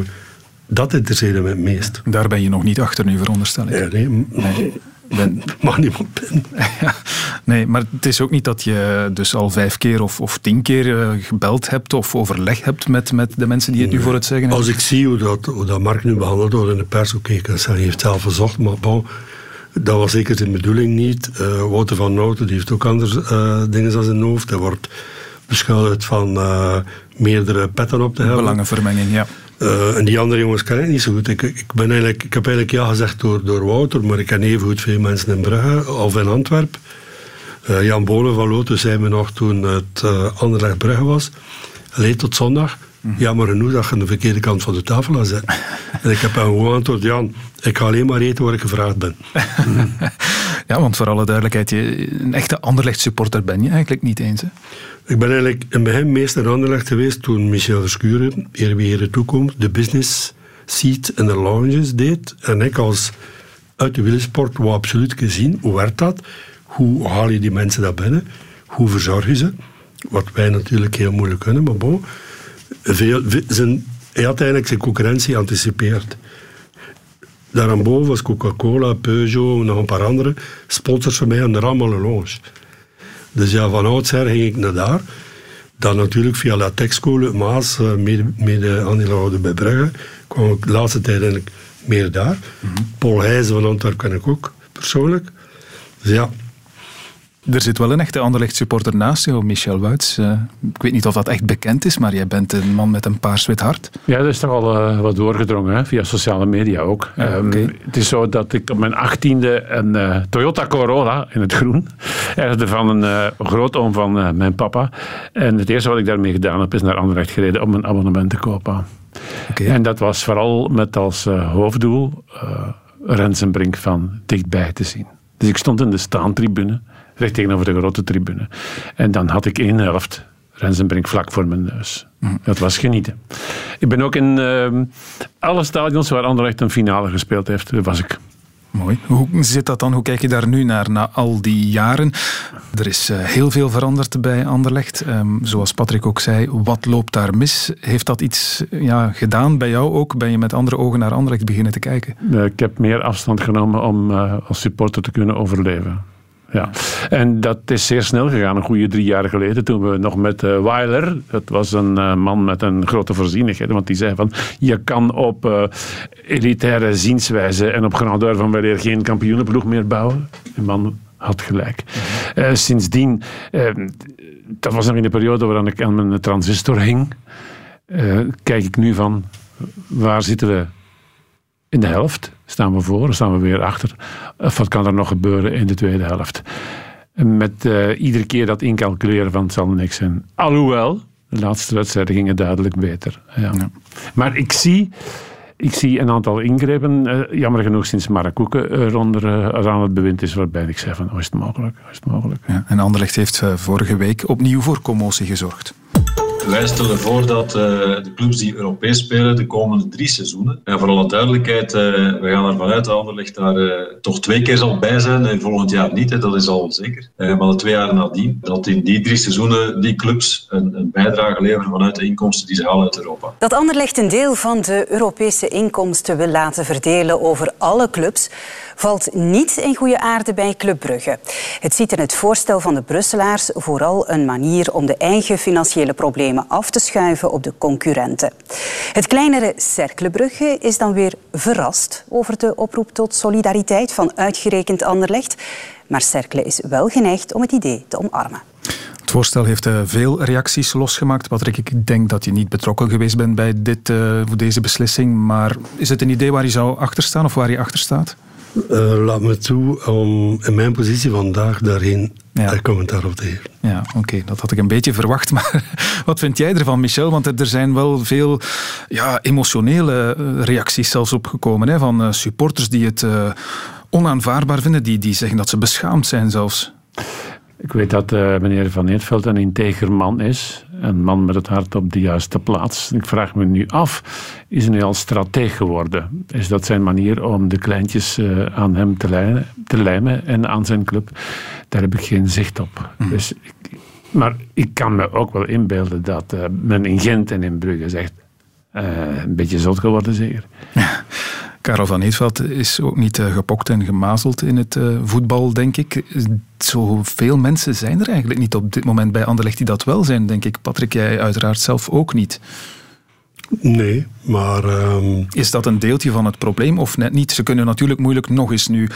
dat interesseerde me het meest. Daar ben je nog niet achter nu, veronderstel ik. Ja, nee. nee ben. Mag niemand ben. nee, maar het is ook niet dat je dus al vijf keer of, of tien keer uh, gebeld hebt of overleg hebt met, met de mensen die het nu voor het zeggen hebben. Als ik zie hoe dat, hoe dat Mark nu behandeld wordt in de pers, oké, okay, hij heeft zelf verzocht, maar bon, dat was zeker zijn bedoeling niet. Uh, Wouter van Noten die heeft ook andere uh, dingen aan zijn hoofd. Hij wordt beschuldigd van meerdere petten op te hebben. Belangenvermenging, ja. Uh, en die andere jongens ken ik niet zo goed. Ik, ik, ben eigenlijk, ik heb eigenlijk ja gezegd door, door Wouter, maar ik ken even goed veel mensen in Brugge of in Antwerpen. Uh, Jan Bolen van Lotus zei me nog toen het uh, Anderlecht Brugge was. Alleen tot zondag. Mm. Ja, maar genoeg dat je aan de verkeerde kant van de tafel aan zit. en ik heb hem gewoon antwoord, Jan, ik ga alleen maar eten waar ik gevraagd ben. Ja, want voor alle duidelijkheid, je, een echte Anderlecht-supporter ben je eigenlijk niet eens. Hè? Ik ben eigenlijk in begin meester Anderlecht geweest toen Michel Verschuren, Eer wie de toekomst, de business seat in de lounges deed. En ik als uit de wielersport wou absoluut gezien, hoe werkt dat? Hoe haal je die mensen daar binnen? Hoe verzorg je ze? Wat wij natuurlijk heel moeilijk kunnen, maar bon. Veel, zijn, hij had eigenlijk zijn concurrentie anticipeerd. Daarboven was Coca-Cola, Peugeot, nog een paar andere sponsors van mij en er allemaal een lounge. Dus ja, van oudsher ging ik naar daar. Dan natuurlijk via la techschool, Maas, eh, mede, mede bij Brugge, kwam ik de laatste tijd eigenlijk meer daar. Paul Heijzen van Antwerpen ken ik ook, persoonlijk. Dus ja, er zit wel een echte Anderlecht-supporter naast jou, Michel Wuits. Uh, ik weet niet of dat echt bekend is, maar jij bent een man met een paars-wit hart. Ja, dat is toch al uh, wat doorgedrongen, hè? via sociale media ook. Ja, um, het is zo dat ik op mijn achttiende een uh, Toyota Corolla in het groen erfde van een grootoom van mijn papa. En het eerste wat ik daarmee gedaan heb, is naar Anderlecht gereden om een abonnement te kopen. Okay. En dat was vooral met als hoofddoel Rensenbrink van dichtbij te zien. Dus ik stond in de staantribune recht tegenover de grote tribune. En dan had ik één helft Rensenbrink vlak voor mijn neus. Mm. Dat was genieten. Ik ben ook in uh, alle stadions waar Anderlecht een finale gespeeld heeft, was ik. Mooi. Hoe zit dat dan? Hoe kijk je daar nu naar, na al die jaren? Er is uh, heel veel veranderd bij Anderlecht. Um, zoals Patrick ook zei, wat loopt daar mis? Heeft dat iets ja, gedaan bij jou ook? Ben je met andere ogen naar Anderlecht beginnen te kijken? ik heb meer afstand genomen om als supporter te kunnen overleven ja. En dat is zeer snel gegaan, een goede drie jaar geleden, toen we nog met uh, Weiler, dat was een uh, man met een grote voorzienigheid, want die zei van, je kan op uh, elitaire zienswijze en op grandeur van weleer geen kampioenenploeg meer bouwen. De man had gelijk. Sindsdien, dat was nog in de periode waarin ik aan mijn transistor hing, kijk ik nu van, waar zitten we in de helft? Staan we voor, staan we weer achter? Of wat kan er nog gebeuren in de tweede helft? Met uh, iedere keer dat incalculeren van het zal niks zijn. Alhoewel, de laatste wedstrijden gingen duidelijk beter. Ja. ja. Maar ik zie, ik zie een aantal ingrepen, uh, jammer genoeg sinds Marakoeken eronder uh, aan het bewind is, waarbij ik zei van, hoe is het mogelijk? Is het mogelijk? Ja, en Anderlecht heeft vorige week opnieuw voor commotie gezorgd. Wij stellen voor dat uh, de clubs die Europees spelen de komende drie seizoenen, en voor alle duidelijkheid, uh, we gaan ervan uit dat Anderlecht daar uh, toch twee keer zal bij zijn en volgend jaar niet, dat is al zeker. maar de twee jaar nadien, dat in die drie seizoenen die clubs een, een, bijdrage leveren vanuit de inkomsten die ze halen uit Europa. Dat Anderlecht een deel van de Europese inkomsten wil laten verdelen over alle clubs, valt niet in goede aarde bij Club Brugge. Het ziet in het voorstel van de Brusselaars vooral een manier om de eigen financiële problemen af te schuiven op de concurrenten. Het kleinere Cercle Brugge is dan weer verrast over de oproep tot solidariteit van uitgerekend Anderlecht. Maar Cercle is wel geneigd om het idee te omarmen. Het voorstel heeft uh, veel reacties losgemaakt. Patrick, ik denk dat je niet betrokken geweest bent bij dit, uh, deze beslissing. Maar is het een idee waar je zou achter staan of waar je achter staat? Uh, laat me toe om in mijn positie vandaag daarin ja. commentaar op te geven. Ja, oké, dat had ik een beetje verwacht. Maar wat vind jij ervan, Michel? Want er zijn wel veel ja, emotionele eh, reacties zelfs opgekomen hè, van uh, supporters die het uh, onaanvaardbaar vinden, die, die zeggen dat ze beschaamd zijn zelfs. Ik weet dat uh, meneer Van Eertveld een integer man is. Een man met het hart op de juiste plaats. Ik vraag me nu af, is hij nu al strateeg geworden? Is dat zijn manier om de kleintjes uh, aan hem te lijmen, te lijmen, en aan zijn club? Daar heb ik geen zicht op. Mm. Dus ik, maar ik kan me ook wel inbeelden dat uh, men in Gent en in Brugge zegt... een beetje zot geworden zeker. Karel van Eetveld is ook niet uh, gepokt en gemazeld in het uh, voetbal, denk ik. Zoveel mensen zijn er eigenlijk niet op dit moment bij Anderlecht die dat wel zijn, denk ik. Patrick, jij uiteraard zelf ook niet. Nee, maar... Um... Is dat een deeltje van het probleem of net niet? Ze kunnen natuurlijk moeilijk nog eens nu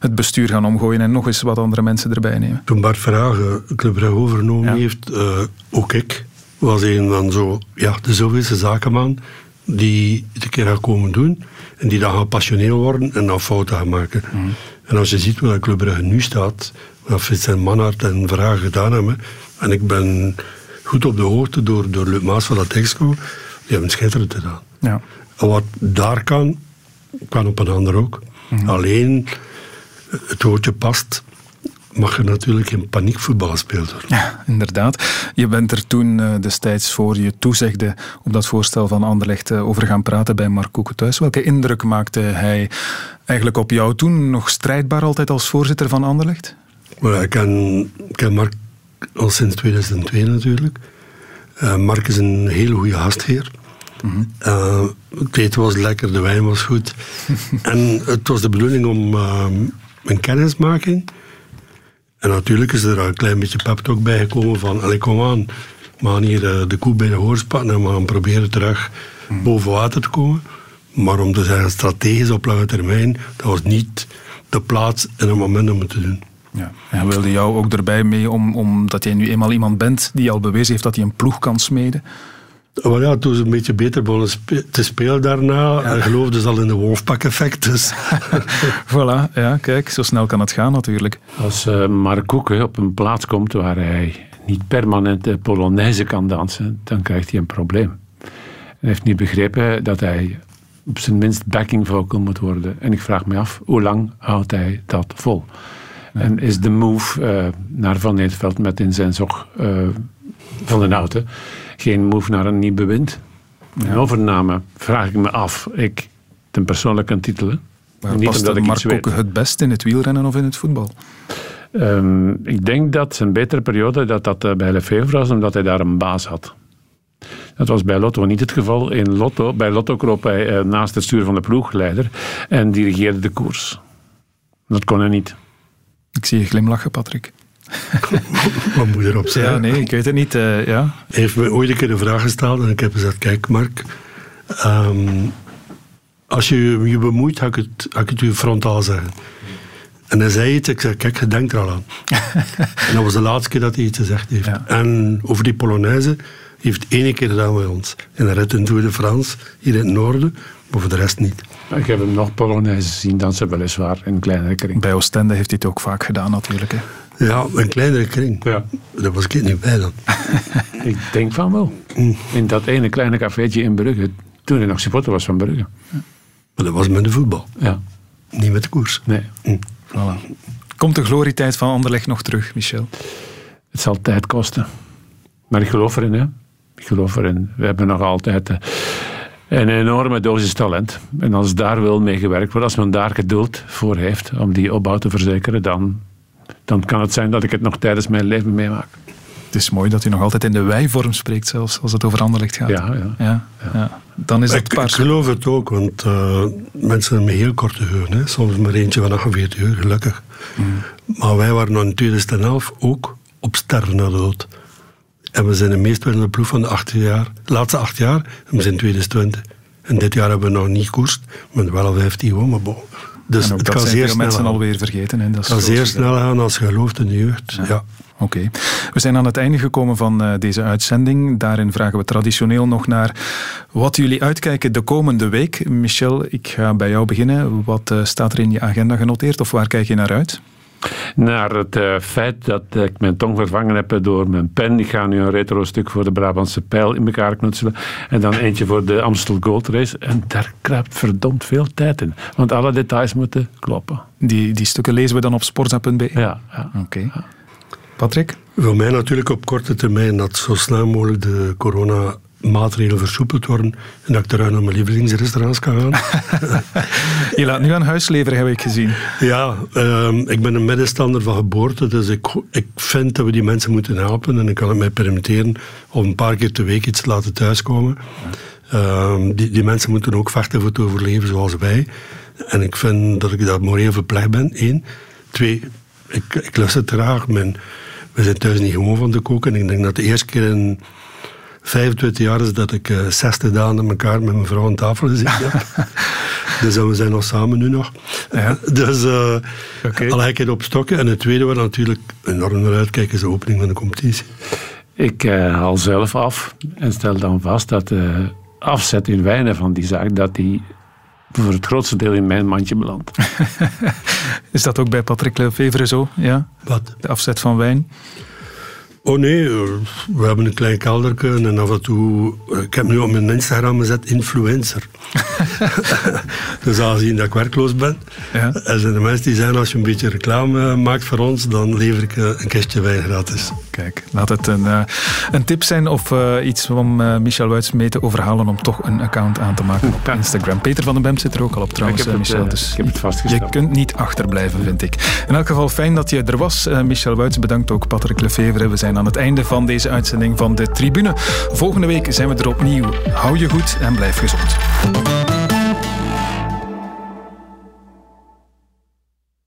het bestuur gaan omgooien en nog eens wat andere mensen erbij nemen. Toen Bart Verhagen Club Brugge overgenomen heeft, uh, ook ik was een van zo, ja, de zoveelste zakenman die het een keer gaat komen doen en die dan gaan passioneel worden en dan fouten gaan maken. Mm. En als je ziet waar Club Brugge nu staat, wat Frits en Manhart en Vragen gedaan hebben, en ik ben goed op de hoogte door, door Luc Maas van Latexco, die hebben schitterend gedaan. Ja. En wat daar kan, kan op een ander ook. Mm. Alleen, het woordje past, mag er natuurlijk geen paniekvoetbal gespeeld worden. Ja, inderdaad. Je bent er toen uh, destijds voor je toezegde op dat voorstel van Anderlecht uh, over gaan praten bij Mark Koeken thuis. Welke indruk maakte hij eigenlijk op jou toen? Nog strijdbaar altijd als voorzitter van Anderlecht? Ik, ken, ik ken Mark al sinds 2002 natuurlijk. Uh, Mark is een hele goede gastheer. Mm -hmm. het eten was lekker, de wijn was goed. en het was de bedoeling om een kennismaking en natuurlijk is er een klein beetje pep bij gekomen van, allee, kom aan, we gaan hier eh, de koe bij de hoors pakken en we gaan proberen terug hmm. boven water te komen. Maar om te zeggen, strategisch op lange termijn, dat was niet de plaats en het moment om het te doen. Ja. En hij wilde jou ook erbij mee, om, omdat jij nu eenmaal iemand bent die al bewezen heeft dat hij een ploeg kan smeden. Wel ja, toen ze een beetje beter begonnen te spelen daarna, ja. geloofden ze al in de Wolfpack-effect. Dus. voilà, ja, kijk, zo snel kan het gaan natuurlijk. Als uh, Mark Koeken op een plaats komt waar hij niet permanent de Polonaise kan dansen, dan krijgt hij een probleem. Hij heeft niet begrepen dat hij op zijn minst backing vocal moet worden. En ik vraag me af, hoe lang houdt hij dat vol? En is de move uh, naar Van Eetveld met in zijn zog uh, van de auto geen move naar een nieuw bewind. Een overname vraag ik me af. Ik ten persoonlijk kan titelen. Maar niet ik Mark Kokke het best in het wielrennen of in het voetbal? Um, ik denk dat zijn betere periode dat dat eh, bij Lefevre was, omdat hij daar een baas had. Dat was bij Lotto niet het geval. In Lotto, bij Lotto kroop hij uh, naast het stuur van de ploegleider en dirigeerde de koers. Dat kon hij niet. Ik zie je glimlachen, Patrick. Wat moet je erop zeggen? Ja, nee, ik weet het niet. Uh, ja. Hij heeft me ooit een keer een vraag gesteld en ik heb gezegd, kijk Mark, um, als je je bemoeit, ga ik het, ga ik het je frontaal zeggen. En hij zei iets, ik zei, kijk, je denkt er al aan. en dat was de laatste keer dat hij iets gezegd heeft. Ja. En over die Polonaise heeft één keer gedaan bij ons. En hij redt een Tour de France, hier in het noorden, maar voor de rest niet. Ik heb hem nog Polonaise zien dansen, weliswaar, in een kleinere kring. Bij Oostende heeft hij het ook vaak gedaan, natuurlijk. Hè. Ja, een kleinere kring. Ja. Daar was ik niet bij dan. ik denk van wel. Mm. In dat ene kleine cafeetje in Brugge, toen hij nog supporter was van Brugge. Maar dat was met de voetbal. Ja. Niet met de koers. Nee. Mm. Voilà. Komt de glorietijd van Anderlecht nog terug, Michel? Het zal tijd kosten. Maar ik geloof erin, hè. Ik geloof erin. We hebben nog altijd... Uh, een enorme dosis talent. En als daar wil mee gewerkt wordt, als men daar geduld voor heeft om die opbouw te verzekeren, dan dan kan het zijn dat ik het nog tijdens mijn leven meemaak. Het is mooi dat u nog altijd in de wij-vorm spreekt, zelfs als het over Anderlecht gaat. Ja, ja. ja, ja. Dan is ik, ik geloof het ook, want uh, mensen hebben heel korte geheugen. Soms maar eentje van 48 uur, gelukkig. Mm. Maar wij waren in 2011 ook op sterren naar de dood. En we zijn de meest winnende ploeg van de, acht jaar, de laatste acht jaar. En we zijn 2020. En dit jaar hebben we nog niet koerst, maar wel al 15 gewonnen. Maar dus kan zeer snel mensen alweer vergeten. Hè? Dat kan zeer snel gaan als je gelooft in de jeugd. Ja. Oké. We zijn aan het einde gekomen van uh, deze uitzending. Daarin vragen we traditioneel nog naar wat jullie uitkijken de komende week. Michel, ik ga bij jou beginnen. Wat uh, staat er in je agenda genoteerd of waar kijk je naar uit? Naar het uh, feit dat ik mijn tong vervangen heb door mijn pen. Ik ga nu een retro-stuk voor de Brabantse pijl in elkaar knutselen. En dan eentje voor de Amstel Gold Race. En daar kruipt verdomd veel tijd in. Want alle details moeten kloppen. Die, die stukken lezen we dan op sportza.be? Ja. ja. Oké. Ja. Patrick? Voor mij natuurlijk op korte termijn dat zo snel mogelijk de corona maatregelen versoepeld worden en dat ik eruit naar mijn lievelingsrestaurants kan gaan. je laat nu aan huis leveren, heb ik gezien. Ja, um, ik ben een middenstander van geboorte, dus ik, ik vind dat we die mensen moeten helpen en ik kan het mij permitteren om een paar keer per week iets te laten thuiskomen. Um, die, die mensen moeten ook vechten voor te overleven zoals wij. En ik vind dat ik dat moreel verplicht ben, één. Twee, ik, ik lust het graag. Mijn, we zijn thuis niet gewoon van te koken. Ik denk dat de eerste keer in 25 jaar is dat ik uh, eh, 60 dagen met elkaar met mijn vrouw aan tafel gezeten heb. dus we zijn nog samen nu nog. Ja. Dus uh, okay. al ik het op stokken. En het tweede wat natuurlijk enorm naar uitkijken is de opening van de competitie. Ik uh, haal zelf af en stel dan vast dat de afzet in wijnen van die zaak, dat die voor het grootste deel in mijn mandje belandt. is dat ook bij Patrick Lefevre zo? Ja? Wat? De afzet van wijn? Oh nee, eh, we hebben een klein kelderke en af en toe... eh, Ik heb nu op mijn Instagram gezet influencer. dus aangezien dat ik werkloos ben, Ja. er zijn de mensen die zeggen als je een beetje reclame maakt voor ons, dan lever ik eh, een kistje wijn gratis. Kijk, laat het een, eh, een tip zijn of eh, iets om eh, Michel Wuits mee te overhalen om toch een account aan te maken op Instagram. Peter van den Bem zit er ook al op trouwens, Ik heb eh, het, Michel. eh, dus ik heb het je- vastgesteld. Je kunt niet achterblijven, vind ik. In elk geval fijn dat je er was, eh, Michel Wuits. Bedankt ook Patrick Lefevre. We aan het einde van deze uitzending van de Tribune. Volgende week zijn we er opnieuw. Hou je goed en blijf gezond.